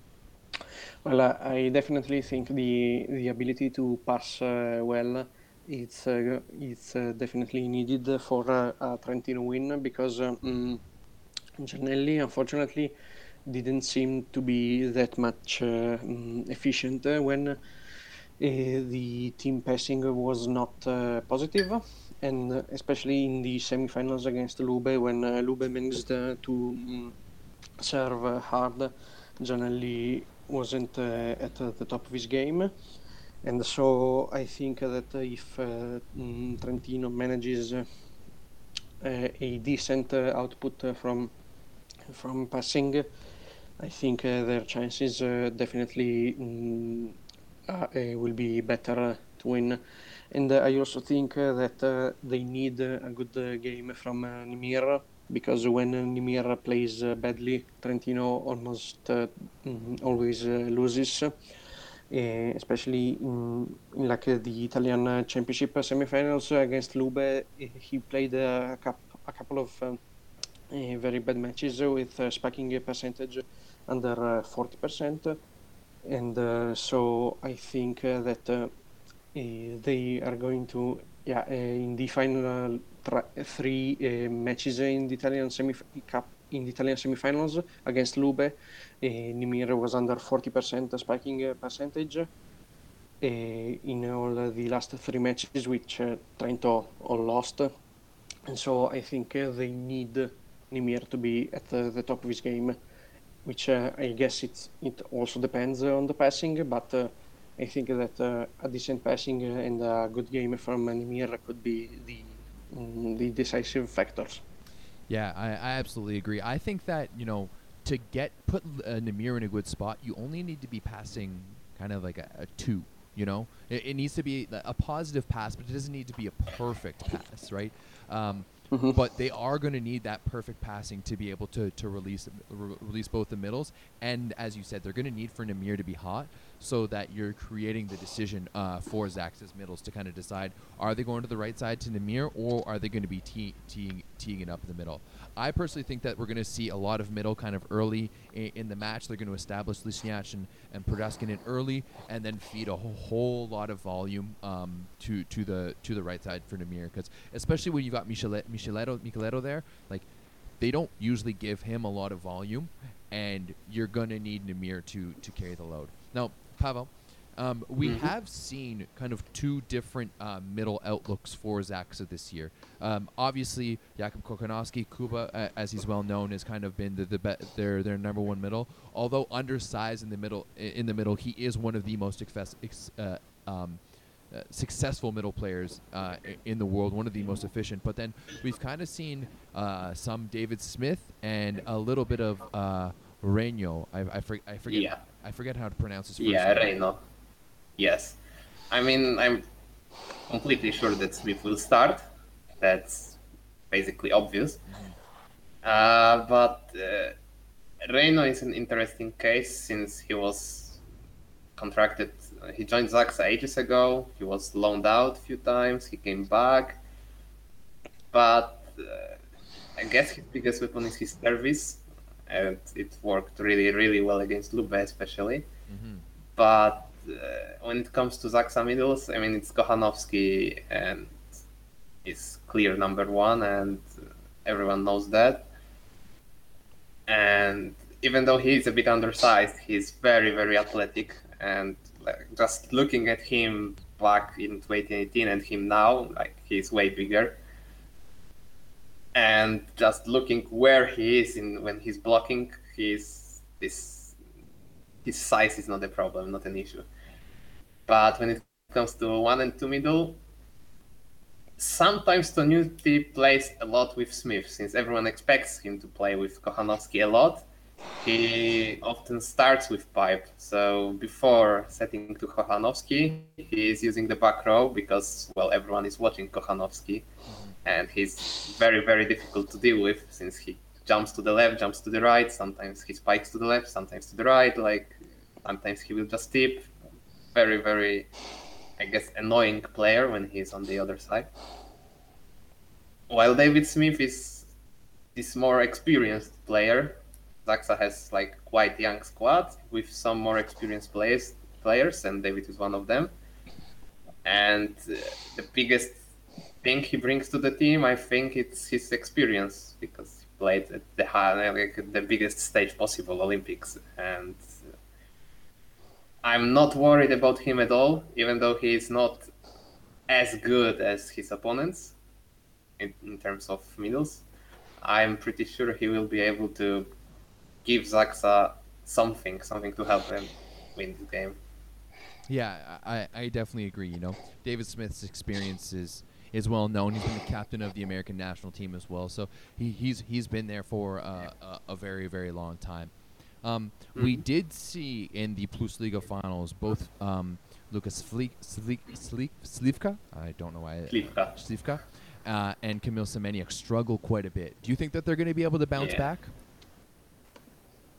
Well, uh, I definitely think the the ability to pass uh, well it's uh, it's uh, definitely needed for a Trentino win because um, Giannelli unfortunately didn't seem to be that much um, efficient when the team passing was not positive and especially in the semifinals against Lube when Lube managed to um, serve hard Giannelli wasn't uh, at the top of his game. And so I think that if uh, mm, Trentino manages uh, a decent output from from passing, I think their chances definitely mm, will be better to win. And I also think that they need a good game from Nimir because when Nimir plays uh, badly, Trentino almost uh, mm, always uh, loses. especially in, in like the Italian Championship semifinals against Lube, he played a, a couple of um, very bad matches with uh, spiking percentage under 40%. And uh, so I think uh, that Eh, they are going to, yeah, eh, in the final three uh, matches in the Italian cup in the Italian semifinals against Lube. Nimir was under 40% spiking percentage, in all the last three matches, which Trento all lost. And so I think they need Nimir to be at the, top of his game, which I guess it's, it also depends on the passing, but I think that uh, a decent passing and a good game from Nimir could be the mm, the decisive factors. Yeah, I, I absolutely agree. I think that you know to get put uh, Nimir in a good spot, you only need to be passing kind of like a, a two. You know, it, it, needs to be a positive pass, but it doesn't need to be a perfect pass, right? Um, Mm-hmm. But they are going to need that perfect passing to be able to, to release re- release both the middles. And as you said, they're going to need for Nimir to be hot so that you're creating the decision uh, for Zaksa's middles to kind of decide are they going to the right side to Nimir or are they going to be tee- teeing, teeing it up in the middle. I personally think that we're going to see a lot of middle kind of early in, in the match. They're going to establish Lisinac and, and in early and then feed a whole, lot of volume um, to to the to the right side for Nimir because especially when you've got Michieletto, Michieletto, Michieletto there, like they don't usually give him a lot of volume and you're going to need Nimir to, to carry the load. Now, Pavel, um, we mm-hmm. have seen kind of two different uh, middle outlooks for Zaksa this year. Um, obviously, Jakub Kochanowski, Kuba, uh, as he's well known, has kind of been the, the be- their their number one middle. Although undersized in the middle, in the middle, he is one of the most ex- uh, um, uh, successful middle players uh, in the world, one of the most efficient. But then we've kind of seen uh, some David Smith and a little bit of uh, Rejno. I, I, for, I forget. Yeah. I forget how to pronounce his first yeah, name. Rejno. Yes. I mean, I'm completely sure that Smith will start. That's basically obvious. Uh, but uh, Rejno is an interesting case since he was contracted. Uh, he joined Zaksa ages ago. He was loaned out a few times. He came back. But uh, I guess his biggest weapon is his service. And it worked really, really well against Lube, especially. Mm-hmm. But uh, when it comes to Zaksa middles, I mean, it's Kochanowski and is clear number one, and everyone knows that. And even though he's a bit undersized, he's very, very athletic. And like, just looking at him back in 2018 and him now, like he's way bigger. And just looking where he is in when he's blocking, he's this his size is not a problem, not an issue. But when it comes to one and two middle, sometimes Toniutti plays a lot with Smith, since everyone expects him to play with Kochanowski a lot. He often starts with pipe, so before setting to Kochanowski, he is using the back row because well everyone is watching Kochanowski, and he's very very difficult to deal with since he jumps to the left, jumps to the right. Sometimes he spikes to the left, sometimes to the right. Like sometimes he will just tip. Very, very, I guess, annoying player when he's on the other side. While David Smith is this more experienced player, Zaksa has like quite young squad with some more experienced players, players, and David is one of them. And uh, the biggest thing he brings to the team, I think, it's his experience because he played at the high, like the biggest stage possible, Olympics, and uh, I'm not worried about him at all, even though he is not as good as his opponents in, in terms of middles. I'm pretty sure he will be able to give Zaksa something, something to help him win the game. Yeah, I, I definitely agree. You know, David Smith's experience is is well known. He's been the captain of the American national team as well, so he, he's he's been there for uh, a, a, very very long time. Um, mm-hmm. We did see in the Plus Liga finals both um, Lucas Slivka, I don't know why Slivka, Slivka uh, and Kamil Semeniuk struggle quite a bit. Do you think that they're going to be able to bounce yeah. back?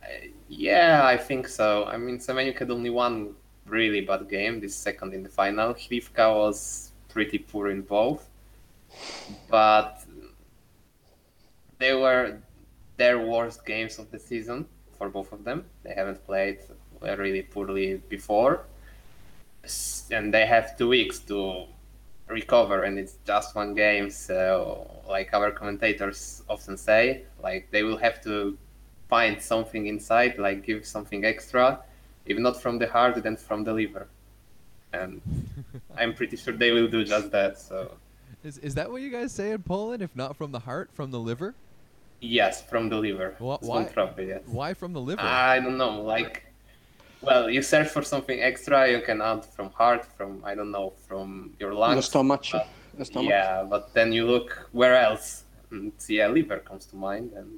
Uh, yeah, I think so. I mean, Semeniuk had only one really bad game, this second in the final. Slivka was pretty poor in both, but they were their worst games of the season for both of them. They haven't played really poorly before, and they have two weeks to recover, and it's just one game. So, like our commentators often say, like they will have to find something inside, like give something extra, if not from the heart, then from the liver and I'm pretty sure they will do just that. So Is is that what you guys say in Poland? If not from the heart, from the liver? yes, from the liver. Wha- It's why- wątroby, yes. Why from the liver? I don't know, like, well, you search for something extra, you can add from heart, from I don't know, from your lungs. the stomach. but- the stomach. Yeah, but then you look where else, and yeah, liver comes to mind, and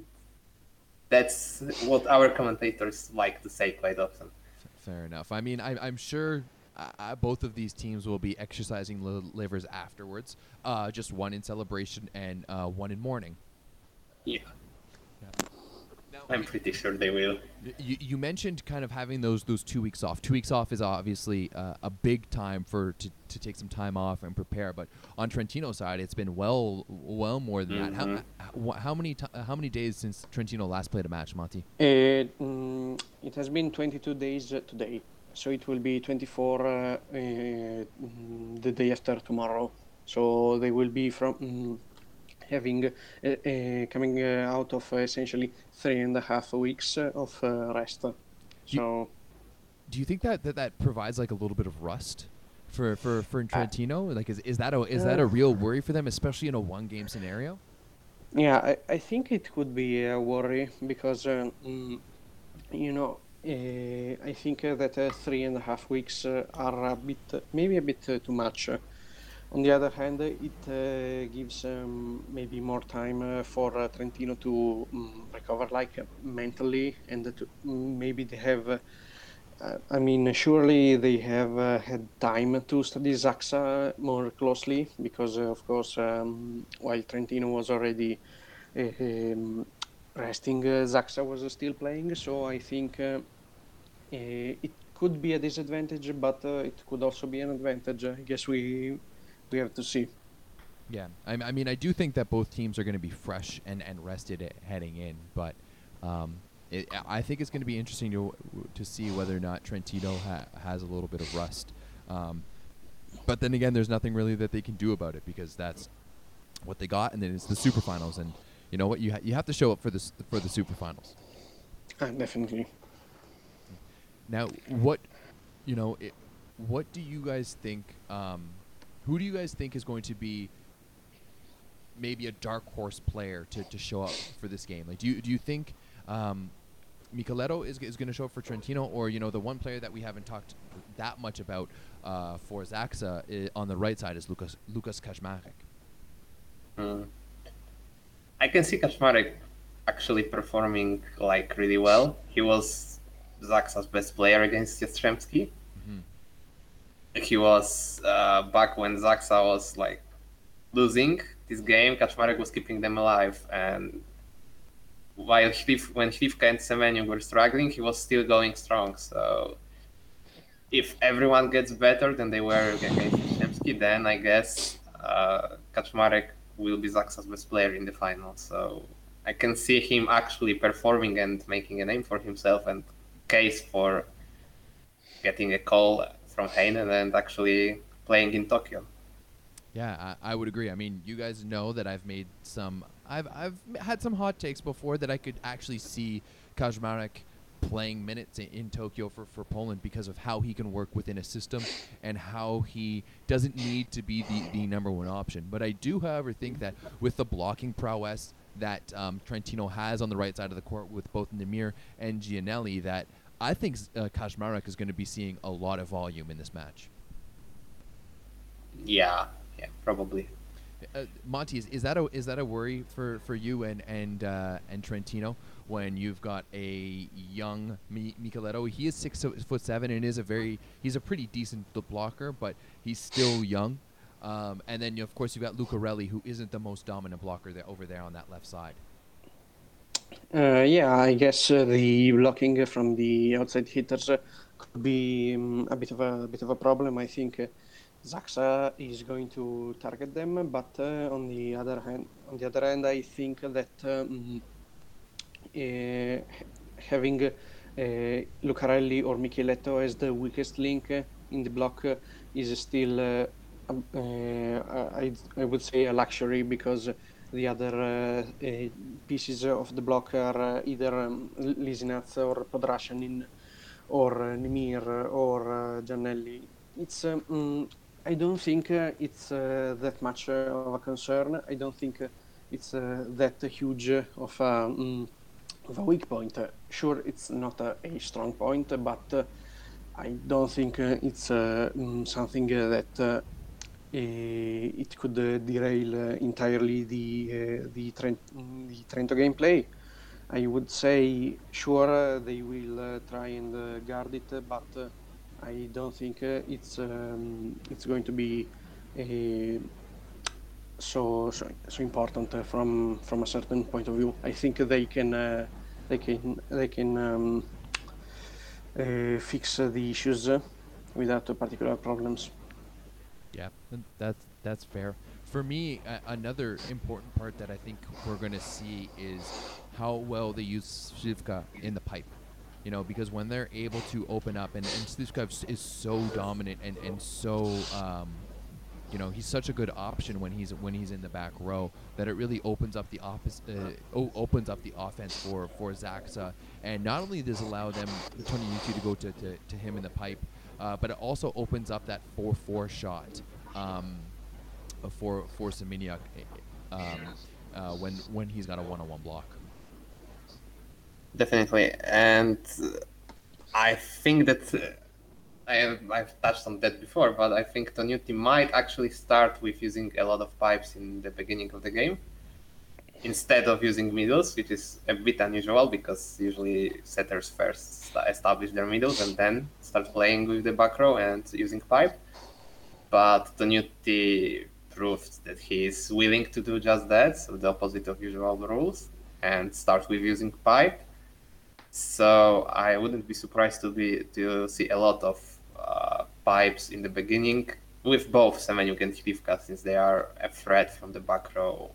that's what our commentators like to say quite often. Fair enough. I mean, I, I'm sure uh, uh, both of these teams will be exercising li- livers afterwards. Uh, just one in celebration and uh, one in mourning. Yeah, Now, I'm pretty sure they will. You, you mentioned kind of having those those two weeks off. Two weeks off is obviously uh, a big time for to, to take some time off and prepare. But on Trentino's side, it's been well well more than that. How, Mhm. how, how many ti how many days since Trentino last played a match, Monty? Uh, mm, it has been 22 days uh, today, so it will be 24 uh, uh, the day after tomorrow. So they will be from mm, having uh, uh, coming uh, out of uh, essentially three and a half weeks of uh, rest. So Do you think that, that that provides like a little bit of rust for for for Trentino? Like, is, is that a is that a real worry for them, especially in a one game scenario? Yeah, I, I think it could be a worry because, uh, mm, you know, I think that uh, three and a half weeks uh, are a bit, maybe a bit uh, too much. On the other hand, it gives um, maybe more time for Trentino to um, recover, like mentally, and to maybe they have. I mean, surely they have uh, had time to study Zaksa more closely because, uh, of course, um, while Trentino was already uh, um, resting, Zaksa was still playing. So I think it could be a disadvantage, but uh, it could also be an advantage. I guess we we have to see. Yeah, I, I mean, I do think that both teams are going to be fresh and, and rested heading in, but um, it, I think it's going to be interesting to to see whether or not Trentino ha- has a little bit of rust. Um, but then again, there's nothing really that they can do about it because that's what they got, and then it's the super finals, and you know what, you ha- you have to show up for this for the super finals. Uh, definitely. Now, what you know, it, what do you guys think? Um, who do you guys think is going to be maybe a dark horse player to, to show up for this game? Like, do you do you think um, Michieletto is, is going to show up for Trentino, or you know, the one player that we haven't talked that much about uh, for Zaksa i- on the right side is Lucas Lucas Kaczmarek. Mm. I can see Kaczmarek actually performing like really well. He was Zaksa's best player against Jastrzębski. Mhm. He was uh, back when Zaksa was like losing this game. Kaczmarek was keeping them alive, and while Śliw, when Śliwka and Semeniuk were struggling, he was still going strong. So if everyone gets better than they were against Jastrzębski, then I guess uh, Kaczmarek will be Zaksa's best player in the final. So I can see him actually performing and making a name for himself and case for getting a call from Heynen and actually playing in Tokyo. Yeah, I, I would agree. I mean, you guys know that I've made some. I've I've had some hot takes before that I could actually see Kaczmarek playing minutes in, in Tokyo for, for Poland because of how he can work within a system and how he doesn't need to be the, the number one option. But I do, however, think that with the blocking prowess that um, Trentino has on the right side of the court with both Nimir and Giannelli, that I think uh, Kaczmarek is going to be seeing a lot of volume in this match. Yeah, yeah, probably. Uh, Monty, is, is that a is that a worry for, for you and and uh, and Trentino when you've got a young Mi- Michieletto? He is six foot seven and is a very he's a pretty decent blocker, but he's still young. Um, and then you, of course you've got Lucarelli, who isn't the most dominant blocker there over there on that left side. Uh, yeah, I guess uh, the blocking from the outside hitters uh, could be um, a bit of a, bit of a problem. I think uh, Zaksa is going to target them, but uh, on the other hand, on the other hand, I think that um, uh, having uh, Lucarelli or Michieletto as the weakest link in the block is still, I, I would say, a luxury because the other uh, uh, pieces of the block are uh, either um, or Podrascanin or uh, Nimir or uh, Giannelli. it's um, I don't think uh, it's uh, that much uh, of a concern. I don't think uh, it's uh, that huge of a, mm, of a weak point. Uh, sure, it's not a, a strong point, but uh, I don't think uh, it's uh, mm, something uh, that uh, it could uh, derail uh, entirely the uh, the, Trent, the Trento gameplay. I would say sure they will try and guard it, but I don't think it's um, it's going to be so so, so important uh, from from a certain point of view. I think they can uh, they can they can um, uh, fix the issues without particular problems. Yeah, that's that's fair. For me, uh, another important part that I think we're going to see is how well they use Slivka in the pipe. You know, because when they're able to open up, and, and Slivka is- so dominant and, and so, um, you know, he's such a good option when he's when he's in the back row that it really opens up the office, uh, o- opens up the offense for for Zaksa, and not only does it allow them Toniutti to go to, to, to him in the pipe, uh, but it also opens up that four four shot. Um, for for Semeniuk um, uh, when when he's got a one-on-one block. Definitely, and I think that I have I've touched on that before, but I think Toniutti might actually start with using a lot of pipes in the beginning of the game instead of using middles, which is a bit unusual because usually setters first establish their middles and then start playing with the back row and using pipe. But Toniutti proved that he is willing to do just that, so the opposite of usual rules, and start with using pipe. So I wouldn't be surprised to be to see a lot of uh, pipes in the beginning with both Semeniuk and Slivka since they are a threat from the back row.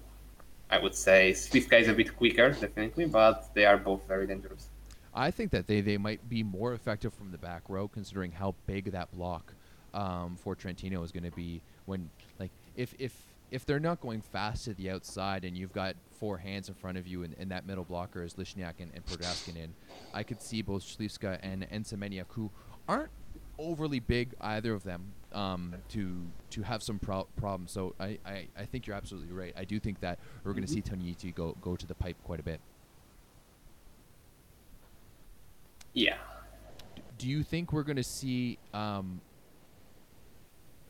I would say Slivka is a bit quicker, definitely, but they are both very dangerous. I think that they, they might be more effective from the back row, considering how big that block um, for Trentino is going to be. When like if if if they're not going fast to the outside and you've got four hands in front of you and, and that middle blocker is Lisinac and, and Podrascanin, I could see both Slivska and, Semeniuk, who aren't overly big either of them um, to to have some pro- problems. So I, I, I think you're absolutely right. I do think that we're going to see Toniutti go go to the pipe quite a bit. Yeah, do you think we're going to see um,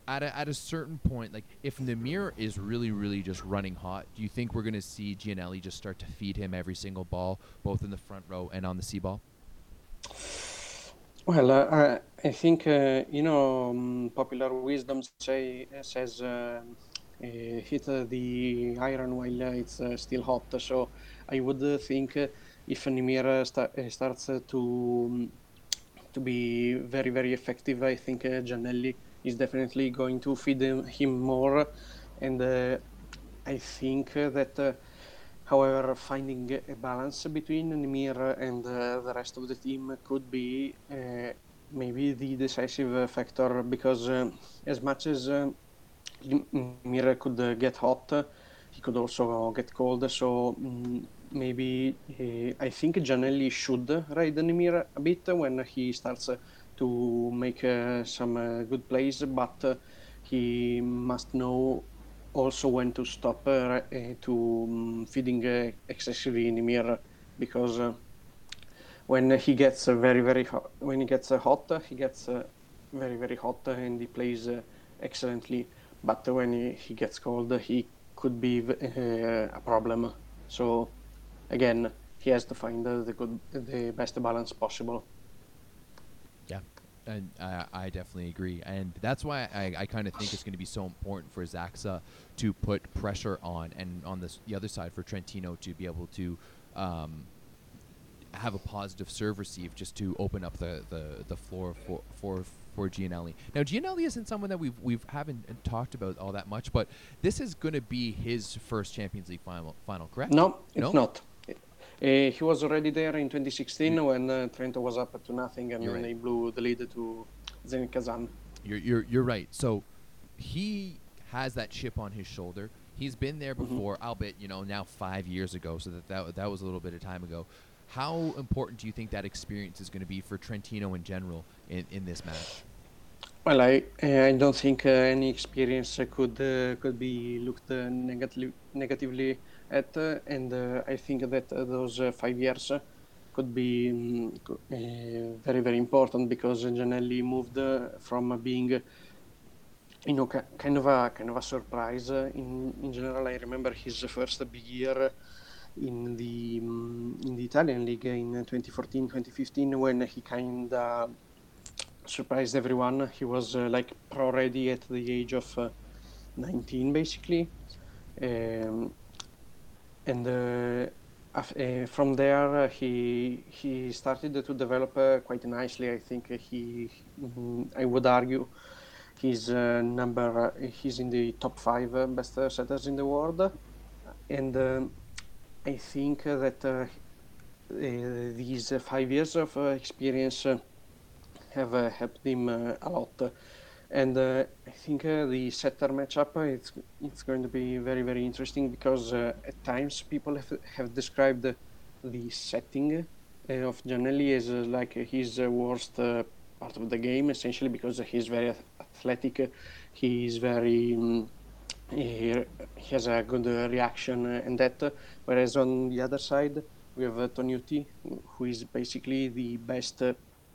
at a, at a certain point, like if Nimir is really really just running hot, do you think we're going to see Giannelli just start to feed him every single ball, both in the front row and on the C ball? Well, uh, I, think uh, you know um, popular wisdom say says uh, uh, hit uh, the iron while uh, it's uh, still hot. So I would uh, think uh, if Nimir uh, sta- uh, starts uh, to um, to be very very effective, I think uh, Giannelli is definitely going to feed him, more, and uh, I think uh, that. However, finding a balance between Nimir and uh, the rest of the team could be uh, maybe the decisive factor because uh, as much as uh, Nimir could get hot, he could also get cold. So mm, maybe uh, I think Giannelli should ride Nimir a bit when he starts to make uh, some good plays, but he must know also when to stop uh, uh, to um, feeding uh, excessively Nimir because uh, when he gets very very hot, when he gets uh, hot, he gets very very hot and he plays excellently. But when he, he gets cold, he could be uh, a problem. So again, he has to find the good, the best balance possible. And I, I definitely agree, and that's why I, I kind of think it's going to be so important for Zaksa to put pressure on, and on this, the other side for Trentino to be able to um, have a positive serve receive, just to open up the, the, the floor for for for Giannelli. Now Giannelli isn't someone that we've we've haven't talked about all that much, but this is going to be his first Champions League final, final correct? No, it's No? not. Uh, he was already there in 2016 when uh, Trento was up to nothing and right. they blew the lead to Zenit Kazan. You're you're you're right. So he has that chip on his shoulder. He's been there before, albeit you know now five years ago. So that, that that was a little bit of time ago. How important do you think that experience is going to be for Trentino in general in, in this match? Well, I uh, I don't think uh, any experience uh, could uh, could be looked uh, negatively negatively at, uh, and uh, I think that uh, those five years could be um, very very important because Giannelli moved from being, you know, ki- kind of a kind of a surprise. In in general, I remember his first big year in the um, in the Italian league in 2014-2015 when he kind of surprised everyone. He was uh, like pro ready at the age of uh, 19, basically, um, and uh, uh, from there uh, he he started to develop uh, quite nicely. I think he, mm, I would argue, he's uh, number uh, he's in the top five uh, best setters in the world, and I think that these five years of experience. Have helped him a lot. And uh, I think uh, the setter matchup uh, it's it's going to be very very interesting because uh, at times people have, have described the, setting uh, of Giannelli as uh, like his worst part of the game essentially because he's very athletic, he is very um, he, has a good reaction and that. whereas on the other side we have uh, who is basically the best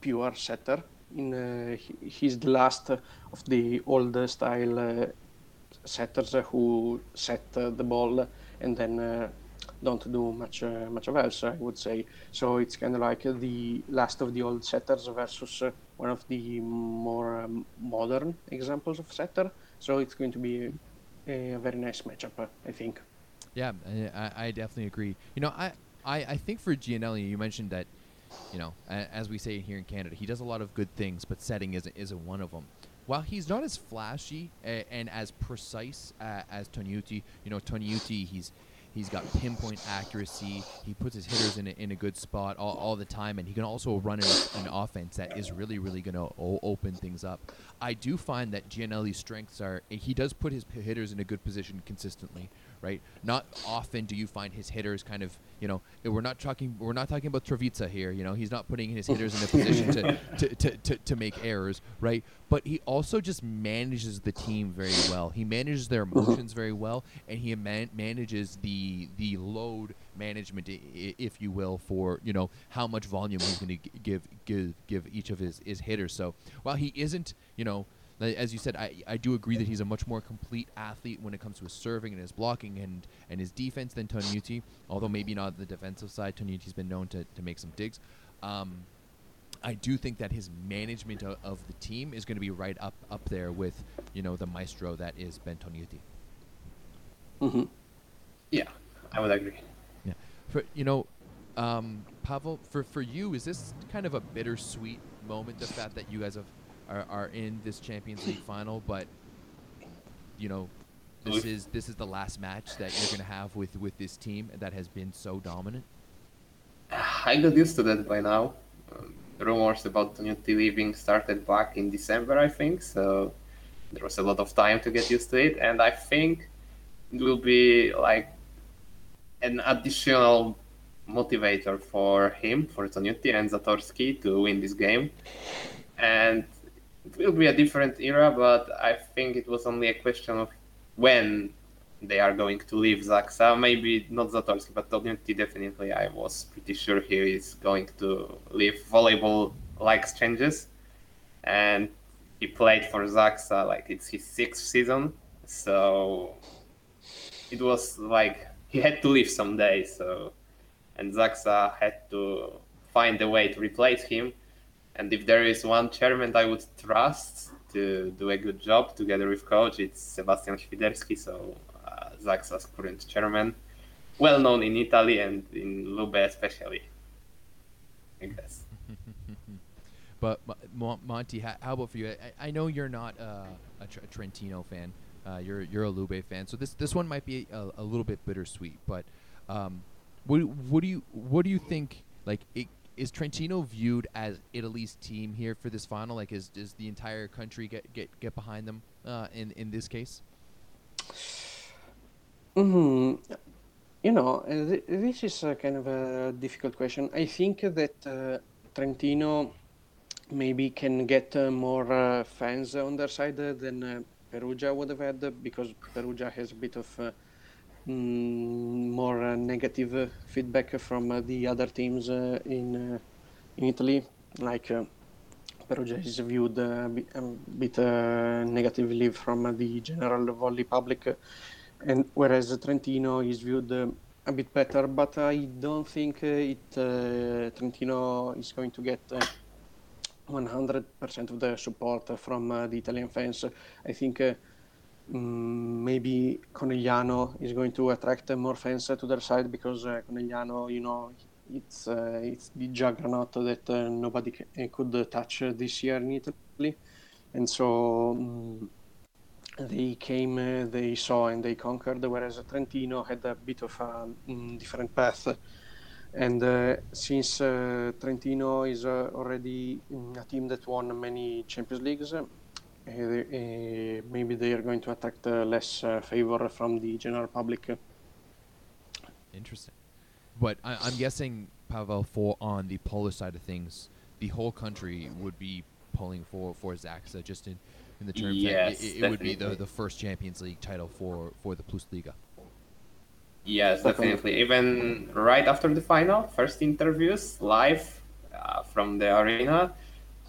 pure setter. In uh, he's the last of the old style uh, setters who set uh, the ball and then don't do much uh, much of else. I would say so. It's kind of like the last of the old setters versus uh, one of the more um, modern examples of setter. So it's going to be a, a very nice matchup, I think. Yeah, I, I I definitely agree. You know, I, I, I think for Giannelli, you mentioned that, you know, as we say here in Canada, he does a lot of good things, but setting isn't isn't one of them. While he's not as flashy and as precise as Toniutti, you know, Toniutti, he's he's got pinpoint accuracy. He puts his hitters in a, in a good spot all, all the time, and he can also run an, an offense that is really, really going to o- open things up. I do find that Giannelli's strengths are he does put his hitters in a good position consistently, right? Not often do you find his hitters kind of, you know, we're not talking we're not talking about Travica here, you know, he's not putting his hitters in a position to, to, to, to, to make errors, right? But he also just manages the team very well. He manages their emotions very well, and he man- manages the the load management, if you will, for you know how much volume he's going to give give give each of his, his hitters. So while he isn't, you know, as you said, I, I do agree that he's a much more complete athlete when it comes to his serving and his blocking and, and his defense than Toniutti, although maybe not the defensive side. Toniutti's been known to, to make some digs. Um, I do think that his management of, of the team is going to be right up up there with you know the maestro that is Ben Toniutti. hmm Yeah, I would agree. Yeah. For you know, um, Pavel, for for you, is this kind of a bittersweet moment? The fact that you guys have are, are in this Champions League final, but you know, this is this is the last match that you're gonna have with with this team that has been so dominant. I got used to that by now. Um, rumors about Toniutti leaving started back in December, I think, so there was a lot of time to get used to it, and I think it will be like an additional motivator for him, for Toniutti and Zatorski to win this game. And it will be a different era, but I think it was only a question of when they are going to leave Zaksa. Maybe not Zatorski, but Toniutti definitely. I was pretty sure he is going to leave volleyball like changes. And he played for Zaksa like it's his sixth season. So it was like he had to leave someday. So and Zaksa had to find a way to replace him. And if there is one chairman I would trust to do a good job together with coach, it's Sebastian Świderski. So uh, Zaksa's current chairman, well known in Italy and in Lube especially. I guess. But Mo- Mo- Monty, how, about for you? I, I know you're not uh, a, Tr- Trentino fan. Uh, you're you're a Lube fan, so this this one might be a, a little bit bittersweet. But um, what what do you what do you think? Like, it, is Trentino viewed as Italy's team here for this final? Like, is does the entire country get get, get behind them uh, in in this case? hmm You know, th- this is a kind of a difficult question. I think that uh, Trentino maybe can get uh, more uh, fans on their side uh, than uh, Perugia would have had because Perugia has a bit of more uh, negative uh, feedback from uh, the other teams in in Italy. Like Perugia is viewed a bit, bit uh, negatively from the general volley public, and whereas Trentino is viewed uh, a bit better. But I don't think it uh, Trentino is going to get. Uh, 100% of the support from the Italian fans. I think mm, maybe Conegliano is going to attract more fans to their side because uh, Conegliano, you know, it's uh, it's the juggernaut that uh, nobody could touch this year in Italy, and so mm they came, they saw, and they conquered. Whereas Trentino had a bit of a mm, different path. And uh, since uh, Trentino is uh, already a team that won many Champions Leagues, maybe they are going to attract less uh, favor from the general public. Interesting. But I, I'm guessing, Pavel, for on the Polish side of things, the whole country would be pulling for for Zaksa just in, in the terms Yes, that it, it would be the, the first Champions League title for, for the Plus Liga. Yes, Definitely. definitely. Even right after the final, first interviews live uh, from the arena,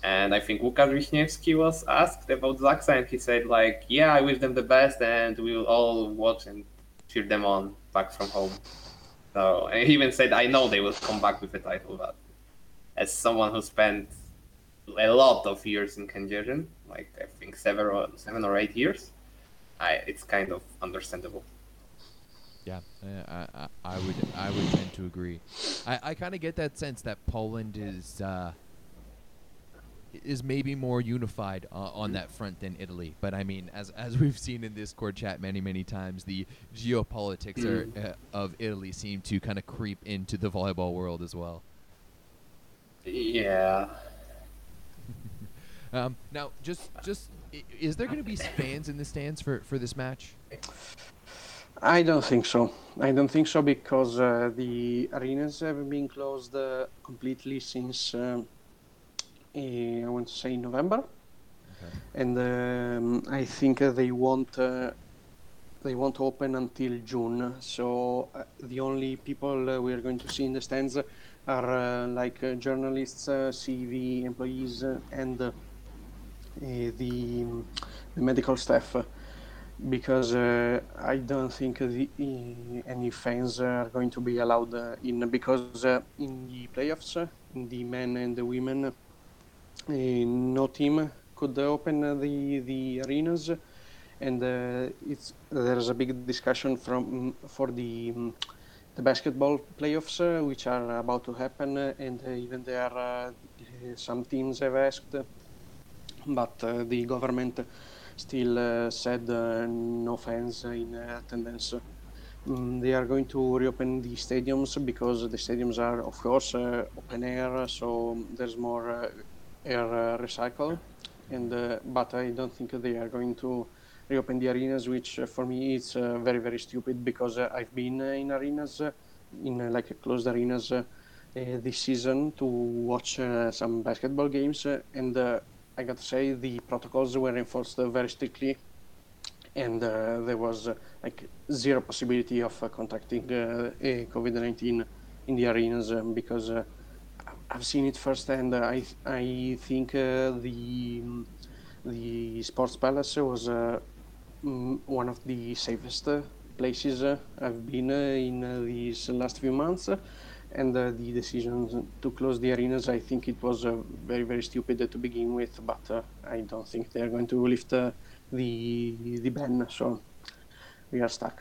and I think Łukasz Wiśniewski was asked about Zaksa, and he said like, "Yeah, I wish them the best, and we will all watch and cheer them on back from home." So and he even said, "I know they will come back with a title, but as someone who spent a lot of years in Kędzierzyn, like I think seven or seven or eight years, I, it's kind of understandable." Yeah, I, I, I would I would tend to agree. I, I kind of get that sense that Poland is uh, is maybe more unified uh, on that front than Italy. But I mean, as as we've seen in this Discord chat many many times, the geopolitics are, uh, of Italy seem to kind of creep into the volleyball world as well. Yeah. Um, now, just just is there going to be fans in the stands for for this match? I don't think so. I don't think so because uh, the arenas have been closed uh, completely since um, I want to say in November, Okay. and um, I think uh, they won't uh, they won't open until June. So uh, the only people we are going to see in the stands are uh, like uh, journalists, uh, CEV employees, and uh, eh, the, the medical staff. because uh, I don't think the, uh, any fans are going to be allowed uh, in because uh, in the playoffs, in the men and the women, no team could open the the arenas, and uh, it's there's a big discussion from for the um, the basketball playoffs uh, which are about to happen, uh, and uh, even there some teams have asked, but the government still said no fans in attendance. Mm, they are going to reopen the stadiums because the stadiums are, of course, open air, so there's more air uh, recycle. And uh, but I don't think they are going to reopen the arenas, which uh, for me is very very stupid because I've been in arenas, in like closed arenas. Uh, this season to watch some basketball games, and I got to say the protocols were enforced very strictly, and uh, there was uh, like zero possibility of uh, contracting uh, COVID-19 in the arenas um, because I've seen it firsthand. I I think uh, the the Sports Palace was uh, one of the safest uh, places uh, I've been uh, in these last few months. and the decision to close the arenas, I think it was very, very stupid to begin with, but I don't think they're going to lift the the ban. So we are stuck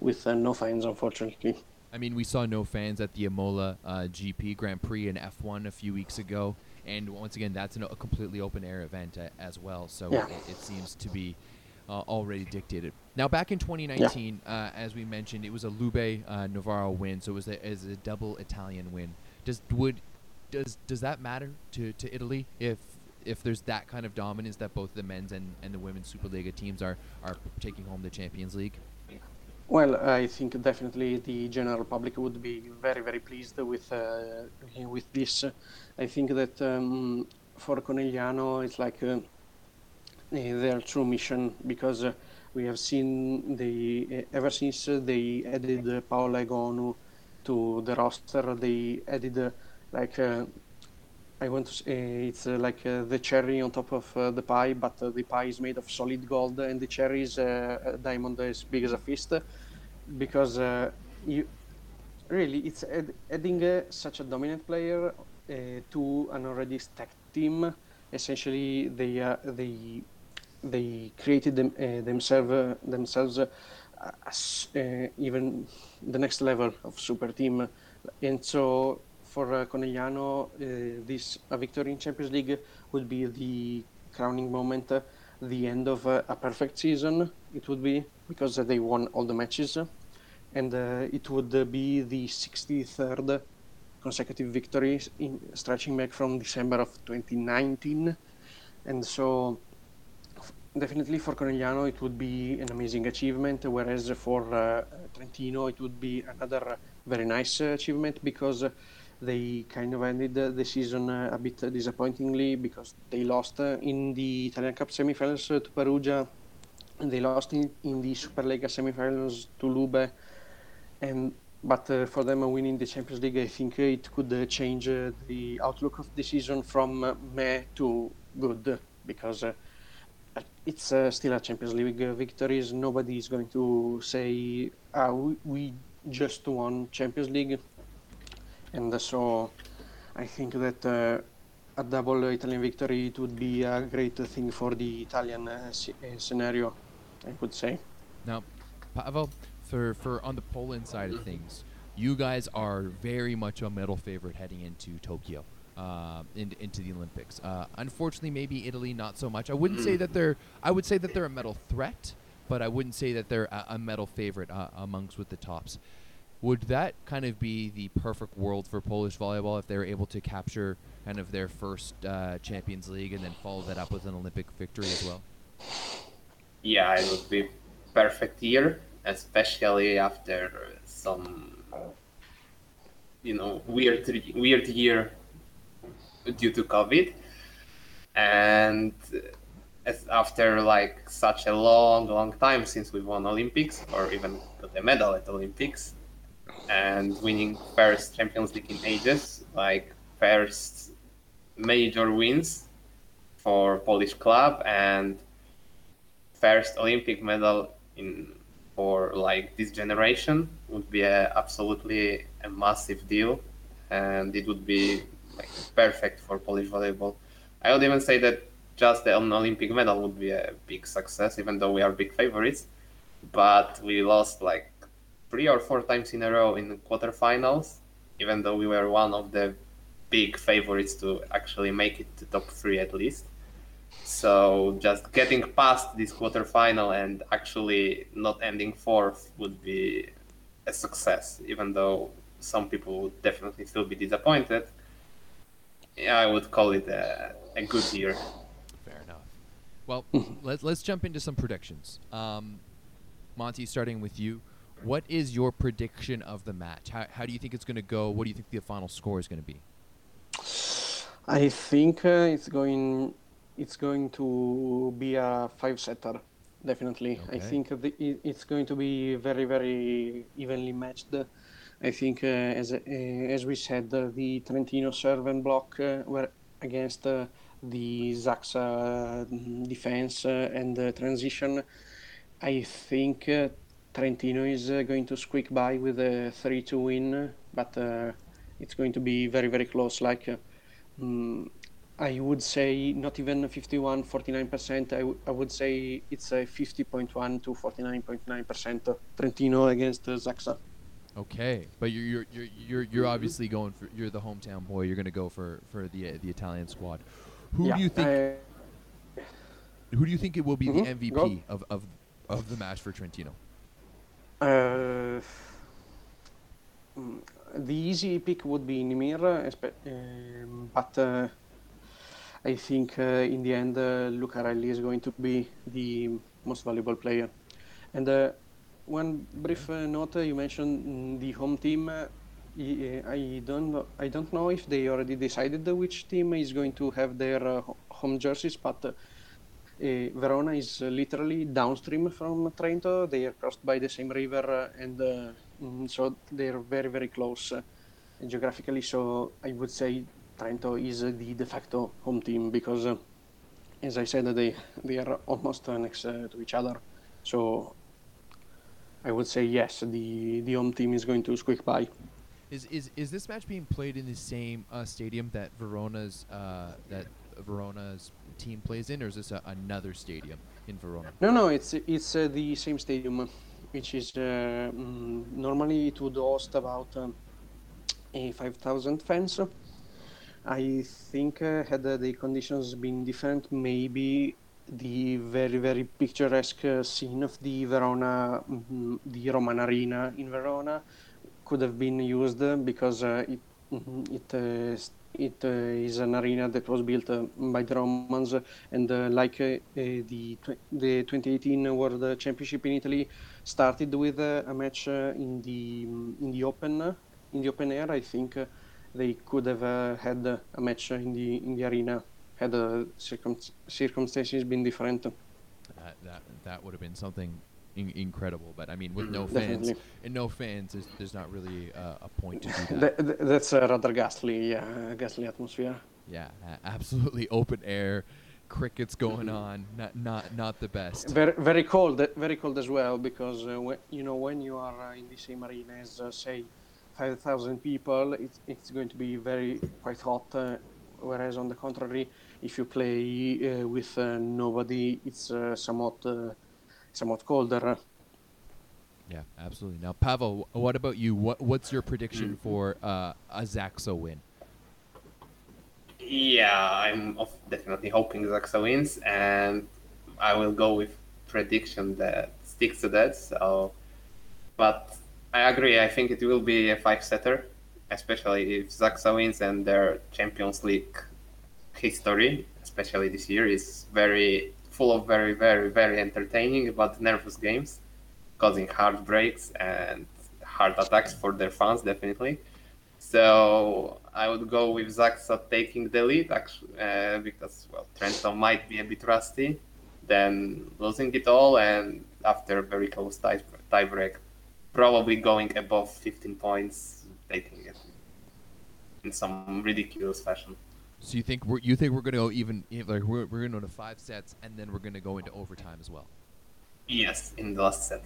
with no fans, unfortunately. I mean, we saw no fans at the Imola uh, GP Grand Prix in F1 a few weeks ago, and once again, that's an, a completely open air event uh, as well. So Yeah. it, it seems to be uh, already dictated. Now, back in 2019, uh, as we mentioned, it was a Lube uh, Novara win, so it was a, it was a double Italian win. Does would does does that matter to, to Italy if if there's that kind of dominance that both the men's and, and the women's Superliga teams are are taking home the Champions League? Well, I think definitely the general public would be very, very pleased with uh, with this. I think that um, for Conegliano, it's like uh, their true mission because uh, we have seen the ever since they added uh, Paola Egonu to the roster, they added like I want to say eh, it's uh, like uh, the cherry on top of uh, the pie, but the pie is made of solid gold, and the cherry is a diamond as big as a fist, because you really it's add, adding such a dominant player to an already stacked team. Essentially, they they they created them themselves themselves as even the next level of super team, and so for uh, Conegliano, uh, this victory in Champions League would be the crowning moment, uh, the end of uh, a perfect season. It would be because they won all the matches, and uh, it would be the 63rd consecutive victory in stretching back from December of 2019, and so definitely for Conegliano it would be an amazing achievement, whereas for uh, Trentino it would be another very nice achievement because they kind of ended the season uh, a bit disappointingly because they lost uh, in the Italian Cup semifinals to Perugia. And they lost in, in the Superlega semifinals to Lube. And but uh, for them uh, winning the Champions League I think it could uh, change uh, the outlook of the season from uh, meh to good because it's still a Champions League victory nobody is going to say ah, we just won Champions League and so I think that uh, a double Italian victory it would be a great thing for the Italian uh, uh, scenario, I would say. Now, Pavel, for, for on the Poland side of things, you guys are very much a medal favorite heading into Tokyo. Uh, in, into the Olympics. Uh, unfortunately, maybe Italy not so much. I wouldn't say that they're. I would say that they're a medal threat, but I wouldn't say that they're a, a medal favorite uh, amongst with the tops. Would that kind of be the perfect world for Polish volleyball if they were able to capture kind of their first uh, Champions League and then follow that up with an Olympic victory as well? Yeah, it would be perfect year, especially after some, you know, weird weird year due to COVID, and after like such a long, long time since we won Olympics or even got a medal at Olympics, and winning first Champions League in ages, like first major wins for Polish club and first Olympic medal in for like this generation would be a, absolutely a massive deal, and it would be like perfect for Polish volleyball. I would even say that just the Olympic medal would be a big success, even though we are big favorites. But we lost like three or four times in a row in quarterfinals, even though we were one of the big favorites to actually make it to top three at least. So just getting past this quarterfinal and actually not ending fourth would be a success, even though some people would definitely still be disappointed. Yeah, I would call it a, a good year. Fair enough. Well, let's let's jump into some predictions. Um, Monty, starting with you. What is your prediction of the match? How, how do you think it's going to go? What do you think the final score is going to be? I think uh, it's going it's going to be a five setter definitely. Okay. I think the, it's going to be very very evenly matched. I think uh, as uh, as we said uh, the Trentino serve and block uh, were against uh, the Zaksa defense and transition. I think Trentino is uh, going to squeak by with a 3-2 win, but uh, it's going to be very, very close. Like, um, I would say not even 51, 49%. I, w- I would say it's a 50.1 to 49.9% Trentino against uh, Zaksa. Okay, but you're you're you're you're, you're obviously going for you're the hometown boy. You're going to go for for the uh, the Italian squad. Who yeah, do you think? Who do you think it will be mm-hmm, the MVP of, of of the match for Trentino? Uh, the easy pick would be Nimir, um, but uh, I think uh, in the end uh, Lucarelli is going to be the most valuable player. And uh, one brief uh, note: you mentioned the home team. I don't I don't know if they already decided which team is going to have their home jerseys, but Verona is uh, literally downstream from Trento. They are crossed by the same river, uh, and mm, so they're very very close geographically. So I would say Trento is the de facto home team because, uh, as I said, they they are almost next uh, to each other. So I would say yes, the the home team is going to squeak by. Is is is this match being played in the same uh, stadium that Verona's uh, that Verona's team plays in, or is this a, another stadium in Verona? No, no, it's it's uh, the same stadium, which is uh, mm, normally it would host about um, eh, 5,000 fans. I think uh, had the conditions been different, maybe the very very picturesque uh, scene of the Verona, mm, the Roman Arena in Verona, could have been used uh, because uh, it mhm, it it uh, is an arena that was built uh, by the Romans, and uh, like uh, the the 2018 World Championship in Italy started with a match in the mm, in the open in the open air. I think they could have had a match in the in the arena had uh, circum- circumstances been different. That that that would have been something in- incredible. But I mean, with no Mhm. fans Definitely. and no fans, there's, there's not really uh, a point to do that. That, that- that's a rather ghastly, yeah, ghastly atmosphere. yeah, a- absolutely open air, crickets going on. Not not not the best. Very, very cold, very cold as well, because uh, when, you know when you are uh, in the same arena as uh, say 5,000 people, it's, it's going to be very quite hot. Uh, whereas on the contrary, if you play uh, with uh, nobody, it's uh, somewhat uh, somewhat colder. Yeah, absolutely. Now, Pavel, what about you? What what's your prediction Mhm. for uh, a Zaksa win? Yeah, I'm definitely hoping Zaksa wins, and I will go with prediction that sticks to that. So, but I agree. I think it will be a five-setter, especially if Zaksa wins and their Champions League history, especially this year, is very full of very, very, very entertaining but nervous games, causing heartbreaks and heart attacks for their fans, definitely. So I would go with Zaksa taking the lead, actually, uh, because well, Trento might be a bit rusty, then losing it all, and after very close tie tiebreak, probably going above 15 points, taking it in some ridiculous fashion. So you think we're you think we're gonna go even like we're we're gonna go to five sets and then we're gonna go into overtime as well? Yes, in the last set.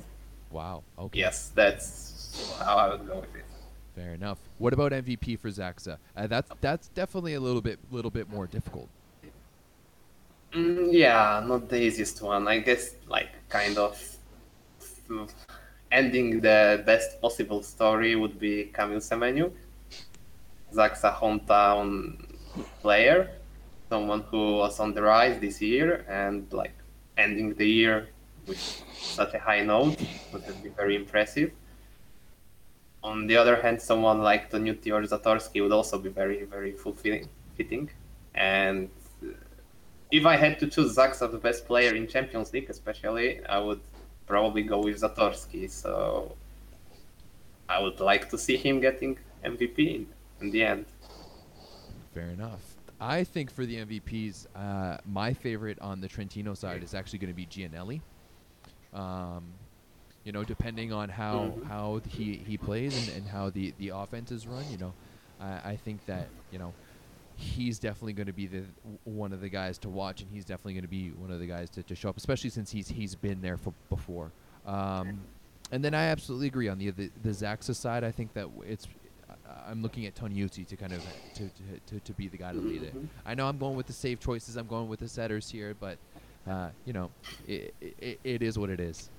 Wow. Okay. Yes, that's how I would go with it. Fair enough. What about MVP for Zaksa? Uh, that's that's definitely a little bit little bit more difficult. Mm, yeah, not the easiest one. I guess, like, kind of ending the best possible story would be Kamil Semeniuk, Zaksa hometown player, someone who was on the rise this year, and like ending the year with such a high note would have been very impressive. On the other hand, someone like Toniutti or Zatorski would also be very, very fulfilling, fitting, and uh, if I had to choose Zaksa the best player in Champions League, especially, I would probably go with Zatorski. So I would like to see him getting MVP in, in the end. Fair enough. I think for the MVPs, uh, my favorite on the Trentino side is actually going to be Giannelli. Um, you know, depending on how Mhm. how he, he plays and, and how the, the offense is run, you know, I, I think that you know he's definitely going to be the one of the guys to watch, and he's definitely going to be one of the guys to, to show up, especially since he's he's been there for before. Um, and then I absolutely agree on the the, the Zaksa side. I think that it's I'm looking at Toniutti to kind of to, to, to, to be the guy to lead it. I know I'm going with the safe choices. I'm going with the setters here, but uh, you know, it, it, it is what it is.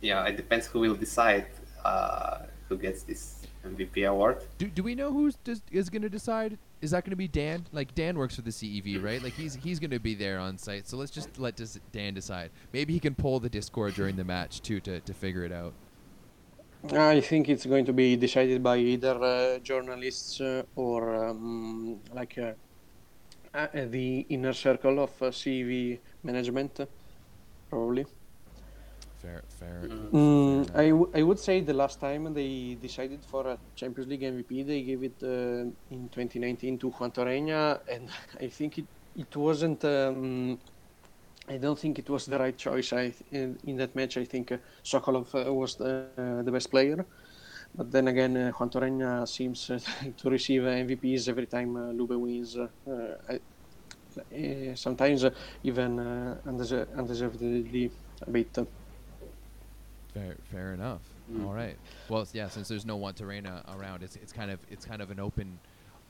Yeah, it depends who will decide uh, who gets this MVP award. Do, do we know who's does, is going to decide? Is that going to be Dan? Like Dan works for the CEV, right? Like he's he's going to be there on site. So let's just let Dan decide. Maybe he can pull the Discord during the match too to, to figure it out. I think it's going to be decided by either uh, journalists uh, or um, like uh, uh, the inner circle of uh, CEV management, probably. Fair, fair. Mm. Mm, fair I, enough. w- I would say the last time they decided for a Champions League MVP, they gave it uh, in 2019 to Juantorena, and I think it, it wasn't. Um, I don't think it was the right choice. I in, in that match, I think uh, Sokolov uh, was the, uh, the best player. But then again, uh, Juantorena seems uh, to receive MVPs every time uh, Lube wins. Uh, I, uh, sometimes uh, even uh, undeser- undeservedly a bit. Fair, fair enough. Mm. All right. Well, yeah. Since there's no Juantorena around, it's it's kind of it's kind of an open,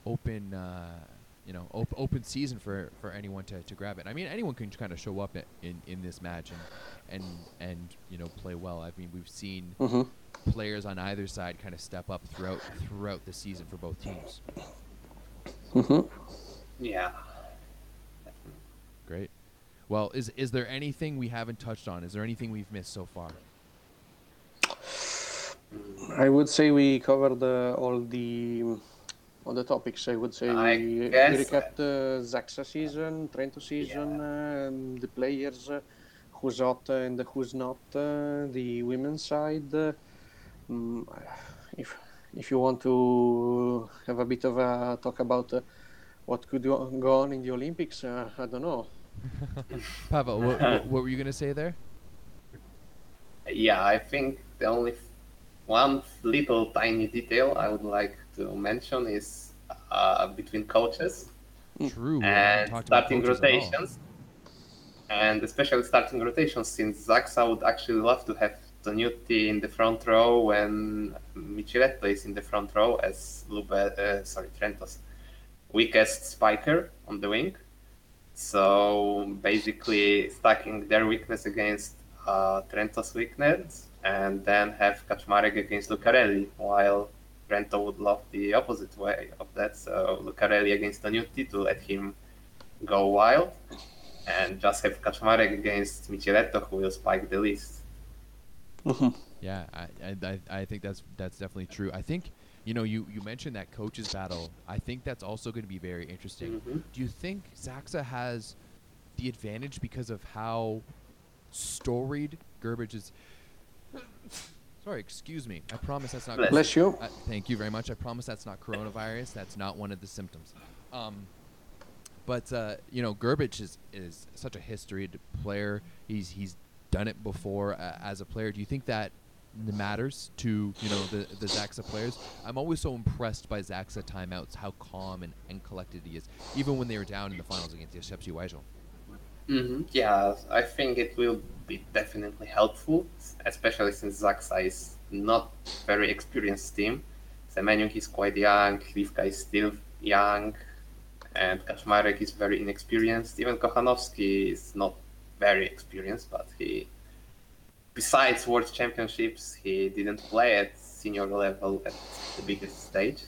open, uh, you know, op- open season for for anyone to, to grab it. I mean, anyone can kind of show up i- in in this match and and and you know play well. I mean, we've seen hmm players on either side kind of step up throughout throughout the season for both teams. hmm Yeah. Great. Well, is is there anything we haven't touched on? Is there anything we've missed so far? I would say we covered uh, all the all the topics. I would say I we, we guess- recapped uh, Zaksa season, Trento season, um, the players, uh, who's hot and who's not, uh, the women's side. Uh, mm, if if you want to have a bit of a talk about uh, what could go go on in the Olympics, uh, I don't know. Pavel, what, what, what were you gonna say there? Yeah, I think the only one little tiny detail I would like to mention is uh, between coaches True. and starting coaches rotations, and especially starting rotations, since Zaksa would actually love to have Toniutti in the front row when Michelet plays in the front row as Lube, uh, sorry, Trentos weakest spiker on the wing. So basically, stacking their weakness against uh, Trento's weakness, and then have Kaczmarek against Lucarelli, while Trento would love the opposite way of that. So Lucarelli against Toniutti to let him go wild, and just have Kaczmarek against Michieletto, who will spike the least. Mhm. Yeah, I, I, I, I think that's that's definitely true. I think you know you, you mentioned that coaches battle. I think that's also going to be very interesting. Mhm. Do you think Zaksa has the advantage because of how storied Grbic is? Sorry, excuse me. I promise that's not. Bless Bless you. Uh, thank you very much. I promise that's not coronavirus. That's not one of the symptoms. Um, but uh, you know, Grbic is is such a historied player. He's he's done it before uh, as a player. Do you think that matters to you know the the Zaksa players? I'm always so impressed by Zaksa timeouts, how calm and, and collected he is, even when they were down in the finals against the Jastrzębski Węgiel. Hmm Yeah, I think it will be definitely helpful, especially since Zaksa is not very experienced team. Semeniuk is quite young, Śliwka is still young, and Kaczmarek is very inexperienced. Even Kochanowski is not very experienced, but he, besides World Championships, he didn't play at senior level at the biggest stage.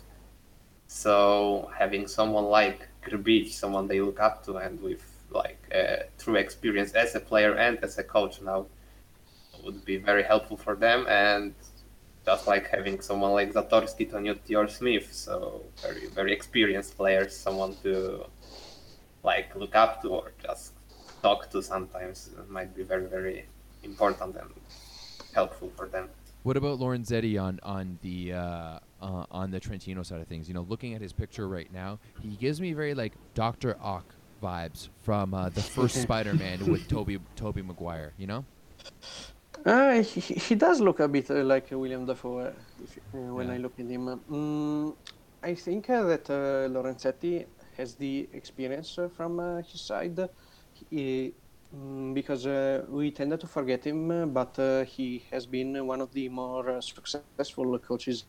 So having someone like Grbic, someone they look up to, and with like uh, true experience as a player and as a coach now, would be very helpful for them. And just like having someone like Zatorski, Toniutti, or Smith, so very very experienced players, someone to like look up to or just talk to sometimes might be very very important and helpful for them. What about Lorenzetti on on the uh, uh, on the Trentino side of things? You know, looking at his picture right now, he gives me very like Doctor Ock vibes from uh, the first Spider-Man with Toby Tobey Maguire. You know? Uh, he, he does look a bit uh, like William Dafoe uh, if, uh, when Yeah. I look at him. Mm, I think uh, that uh, Lorenzetti has the experience uh, from uh, his side he, mm, because uh, we tend to forget him, but uh, he has been one of the more uh, successful coaches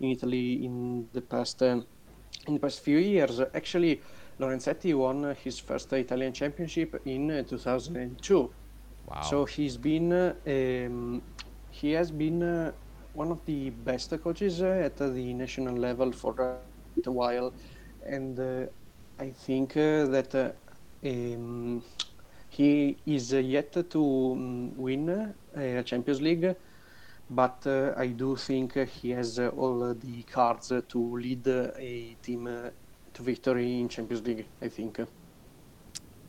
in Italy in the past um, in the past few years. Actually, Lorenzetti won his first Italian championship in uh, 2002. Wow. So he's been, um, he has been uh, one of the best coaches uh, at the national level for a while, and uh, I think uh, that um, he is yet to um, win a Champions League, but uh, I do think he has all the cards to lead a team to victory in Champions League. I think.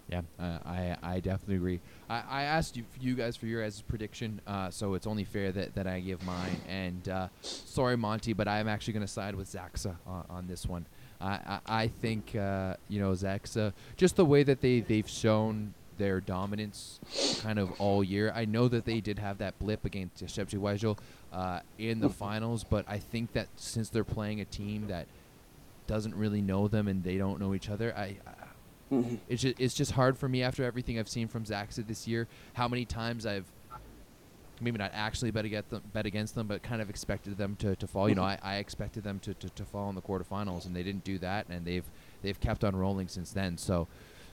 Yeah, uh, I I definitely agree. I, I asked you, you guys for your guys' prediction, uh, so it's only fair that, that I give mine. And uh, sorry, Monty, but I'm actually going to side with Zaksa on, on this one. I, I, I think uh, you know Zaksa, just the way that they they've shown their dominance kind of all year. I know that they did have that blip against Jastrzębski Węgiel uh in the finals, but I think that since they're playing a team that doesn't really know them and they don't know each other, I, I Mhm. it's just, it's just hard for me after everything I've seen from Zaksa this year. How many times I've maybe not actually bet against them, bet against them, but kind of expected them to, to fall. You know, I, I expected them to, to, to fall in the quarterfinals, and they didn't do that, and they've they've kept on rolling since then. So,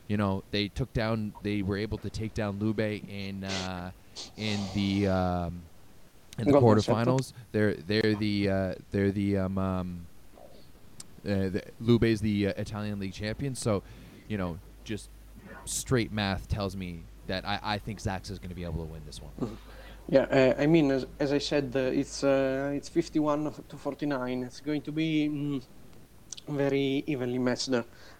you know, they took down, they were able to take down Lube in uh, in the um, in the quarterfinals. They're they're the uh, they're the um, um, uh, the, Lube's the uh, Italian league champion. So, you know, just straight math tells me that I, I think Zax is going to be able to win this one. Yeah, uh, I mean, as, as I said, uh, it's uh, it's 51 to 49. It's going to be mm, very evenly matched.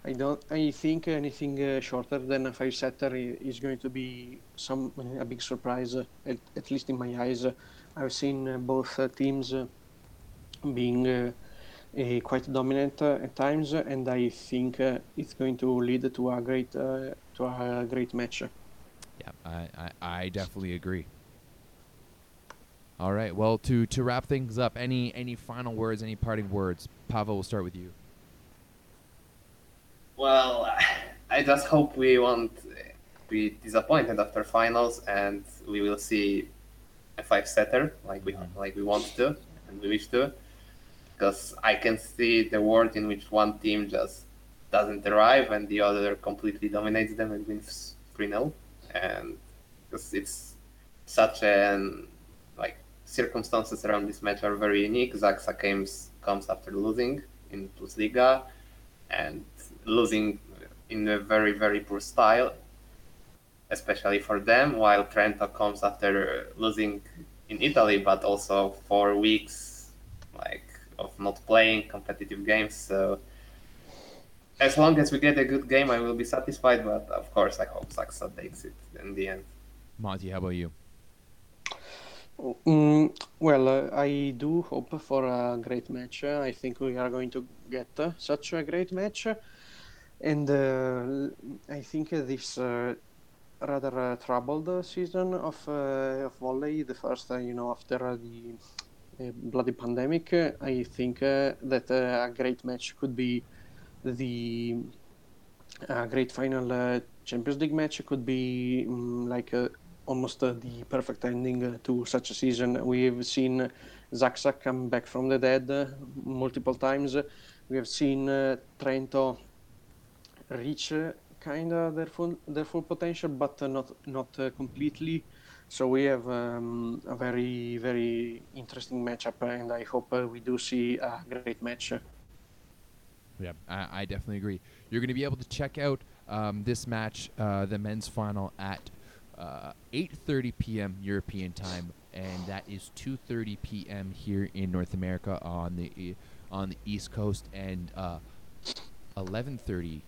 I don't. I think anything shorter than a five setter is going to be some a big surprise. At, at least in my eyes, I've seen both teams being uh, uh, quite dominant uh, at times, and I think uh, it's going to lead to a great uh, to a great match. Yeah, I, I, I definitely agree. All right. Well, to, to wrap things up, any any final words, any parting words? Pavel, we'll start with you. Well, I just hope we won't be disappointed after finals, and we will see a five setter like we like we want to and we wish to. Because I can see the world in which one team just doesn't arrive and the other completely dominates them and wins 3 0. And because it's such an like circumstances around this match are very unique. Zaksa comes comes after losing in Plus Liga and losing in a very very poor style, especially for them. While Trento comes after losing in Italy, but also four weeks like of not playing competitive games. So as long as we get a good game, I will be satisfied. But of course, I hope Zaksa takes it in the end. Monty, how about you? Mm, well, uh, I do hope for a great match. Uh, I think we are going to get uh, such a great match. And uh, I think uh, this uh, rather uh, troubled uh, season of, uh, of volley, the first, uh, you know, after uh, the bloody pandemic, I think uh, that uh, a great match could be the a great final Champions League match could be mm, like almost uh, the perfect ending to such a season. We've seen Zaksa come back from the dead uh, multiple times. We have seen uh, Trento reach kind of their full their full potential, but not not completely. So we have um, a very very interesting matchup, uh, and I hope uh, we do see a great match. Yeah, I, I definitely agree. You're going to be able to check out um, this match, uh, the men's final, at uh, 8:30 p.m. European time, and that is 2:30 p.m. here in North America on the on the East Coast, and uh, 11:30,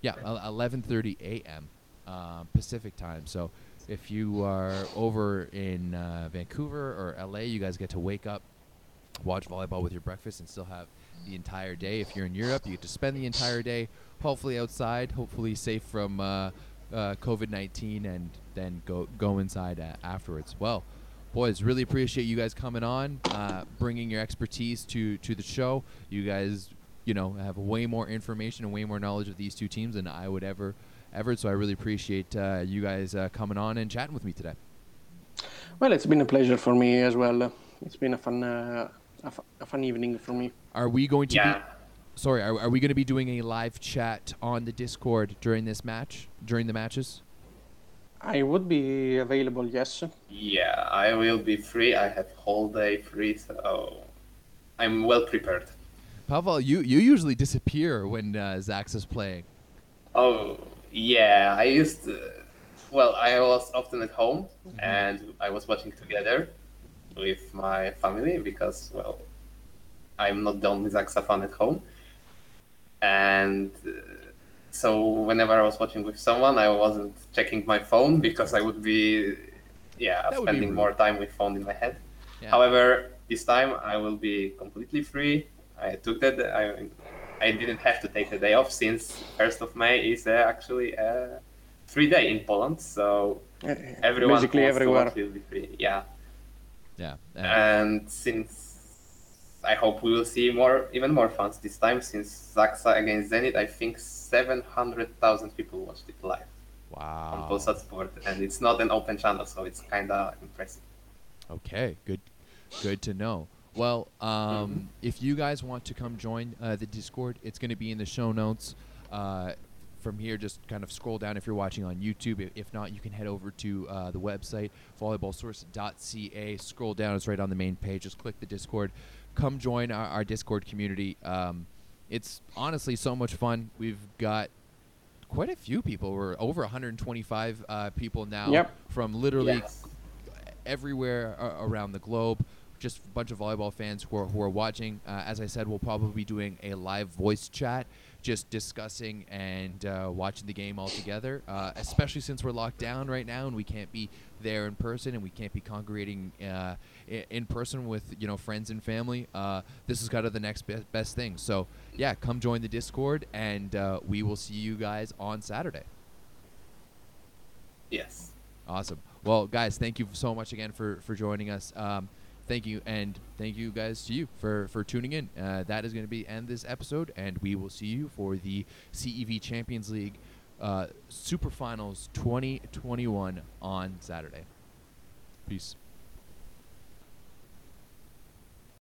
yeah, el- 11:30 a.m. Uh, Pacific time. So if you are over in uh, Vancouver or LA, you guys get to wake up watch volleyball with your breakfast and still have the entire day. If you're in Europe, you get to spend the entire day, hopefully outside, hopefully safe from uh, uh, COVID 19, and then go go inside afterwards. Well, boys, really appreciate you guys coming on, uh, bringing your expertise to to the show. You guys, you know, have way more information and way more knowledge of these two teams than I would ever ever. So I really appreciate uh, you guys uh, coming on and chatting with me today. Well, it's been a pleasure for me as well. It's been a fun uh, a, fun evening for me. Are we going to Yeah. be Sorry, are, are we going to be doing a live chat on the Discord during this match, during the matches? I would be available, yes. Yeah, I will be free. I have whole day free, so I'm well prepared. Pavel, you, you usually disappear when uh, Zax is playing. Oh, yeah. I used to. Well, I was often at home and I was watching together with my family because, well, I'm not the only Zaksa fan at home. And uh, so whenever I was watching with someone, I wasn't checking my phone because I would be, yeah, That would be spending more time with phone in my head. Yeah. However, this time I will be completely free. I took that. I, I didn't have to take the day off since first of May is uh, actually a free day in Poland. So everyone basically who everywhere. will be free. Yeah, yeah. uh, and since I hope we will see more, even more fans this time. Since Zaksa against Zenit, I think seven hundred thousand people watched it live on wow. Polsat Sport, and it's not an open channel, so it's kind of impressive. Okay, good, good to know. Well, um, Mm-hmm. if you guys want to come join uh, the Discord, it's going to be in the show notes. Uh, from here, just kind of scroll down if you're watching on YouTube. If, if not, you can head over to uh, the website volleyballsource.ca. Scroll down; it's right on the main page. Just click the Discord. Come join our, our Discord community. Um, it's honestly so much fun. We've got quite a few people. We're over 125 uh, people now Yep. from literally Yes. everywhere a- around the globe. Just a bunch of volleyball fans who are, who are watching. Uh, as I said, we'll probably be doing a live voice chat, just discussing and uh, watching the game all together. Uh, especially since we're locked down right now and we can't be there in person and we can't be congregating uh, in person with you know friends and family. Uh, this is kind of the next be- best thing. So yeah, come join the Discord and uh, we will see you guys on Saturday. Yes. Awesome. Well, guys, thank you so much again for for joining us. Um, thank you, and thank you guys to you for for tuning in. Uh, that is going to be end this episode, and we will see you for the CEV Champions League uh, Super Finals 2021 on Saturday. Peace.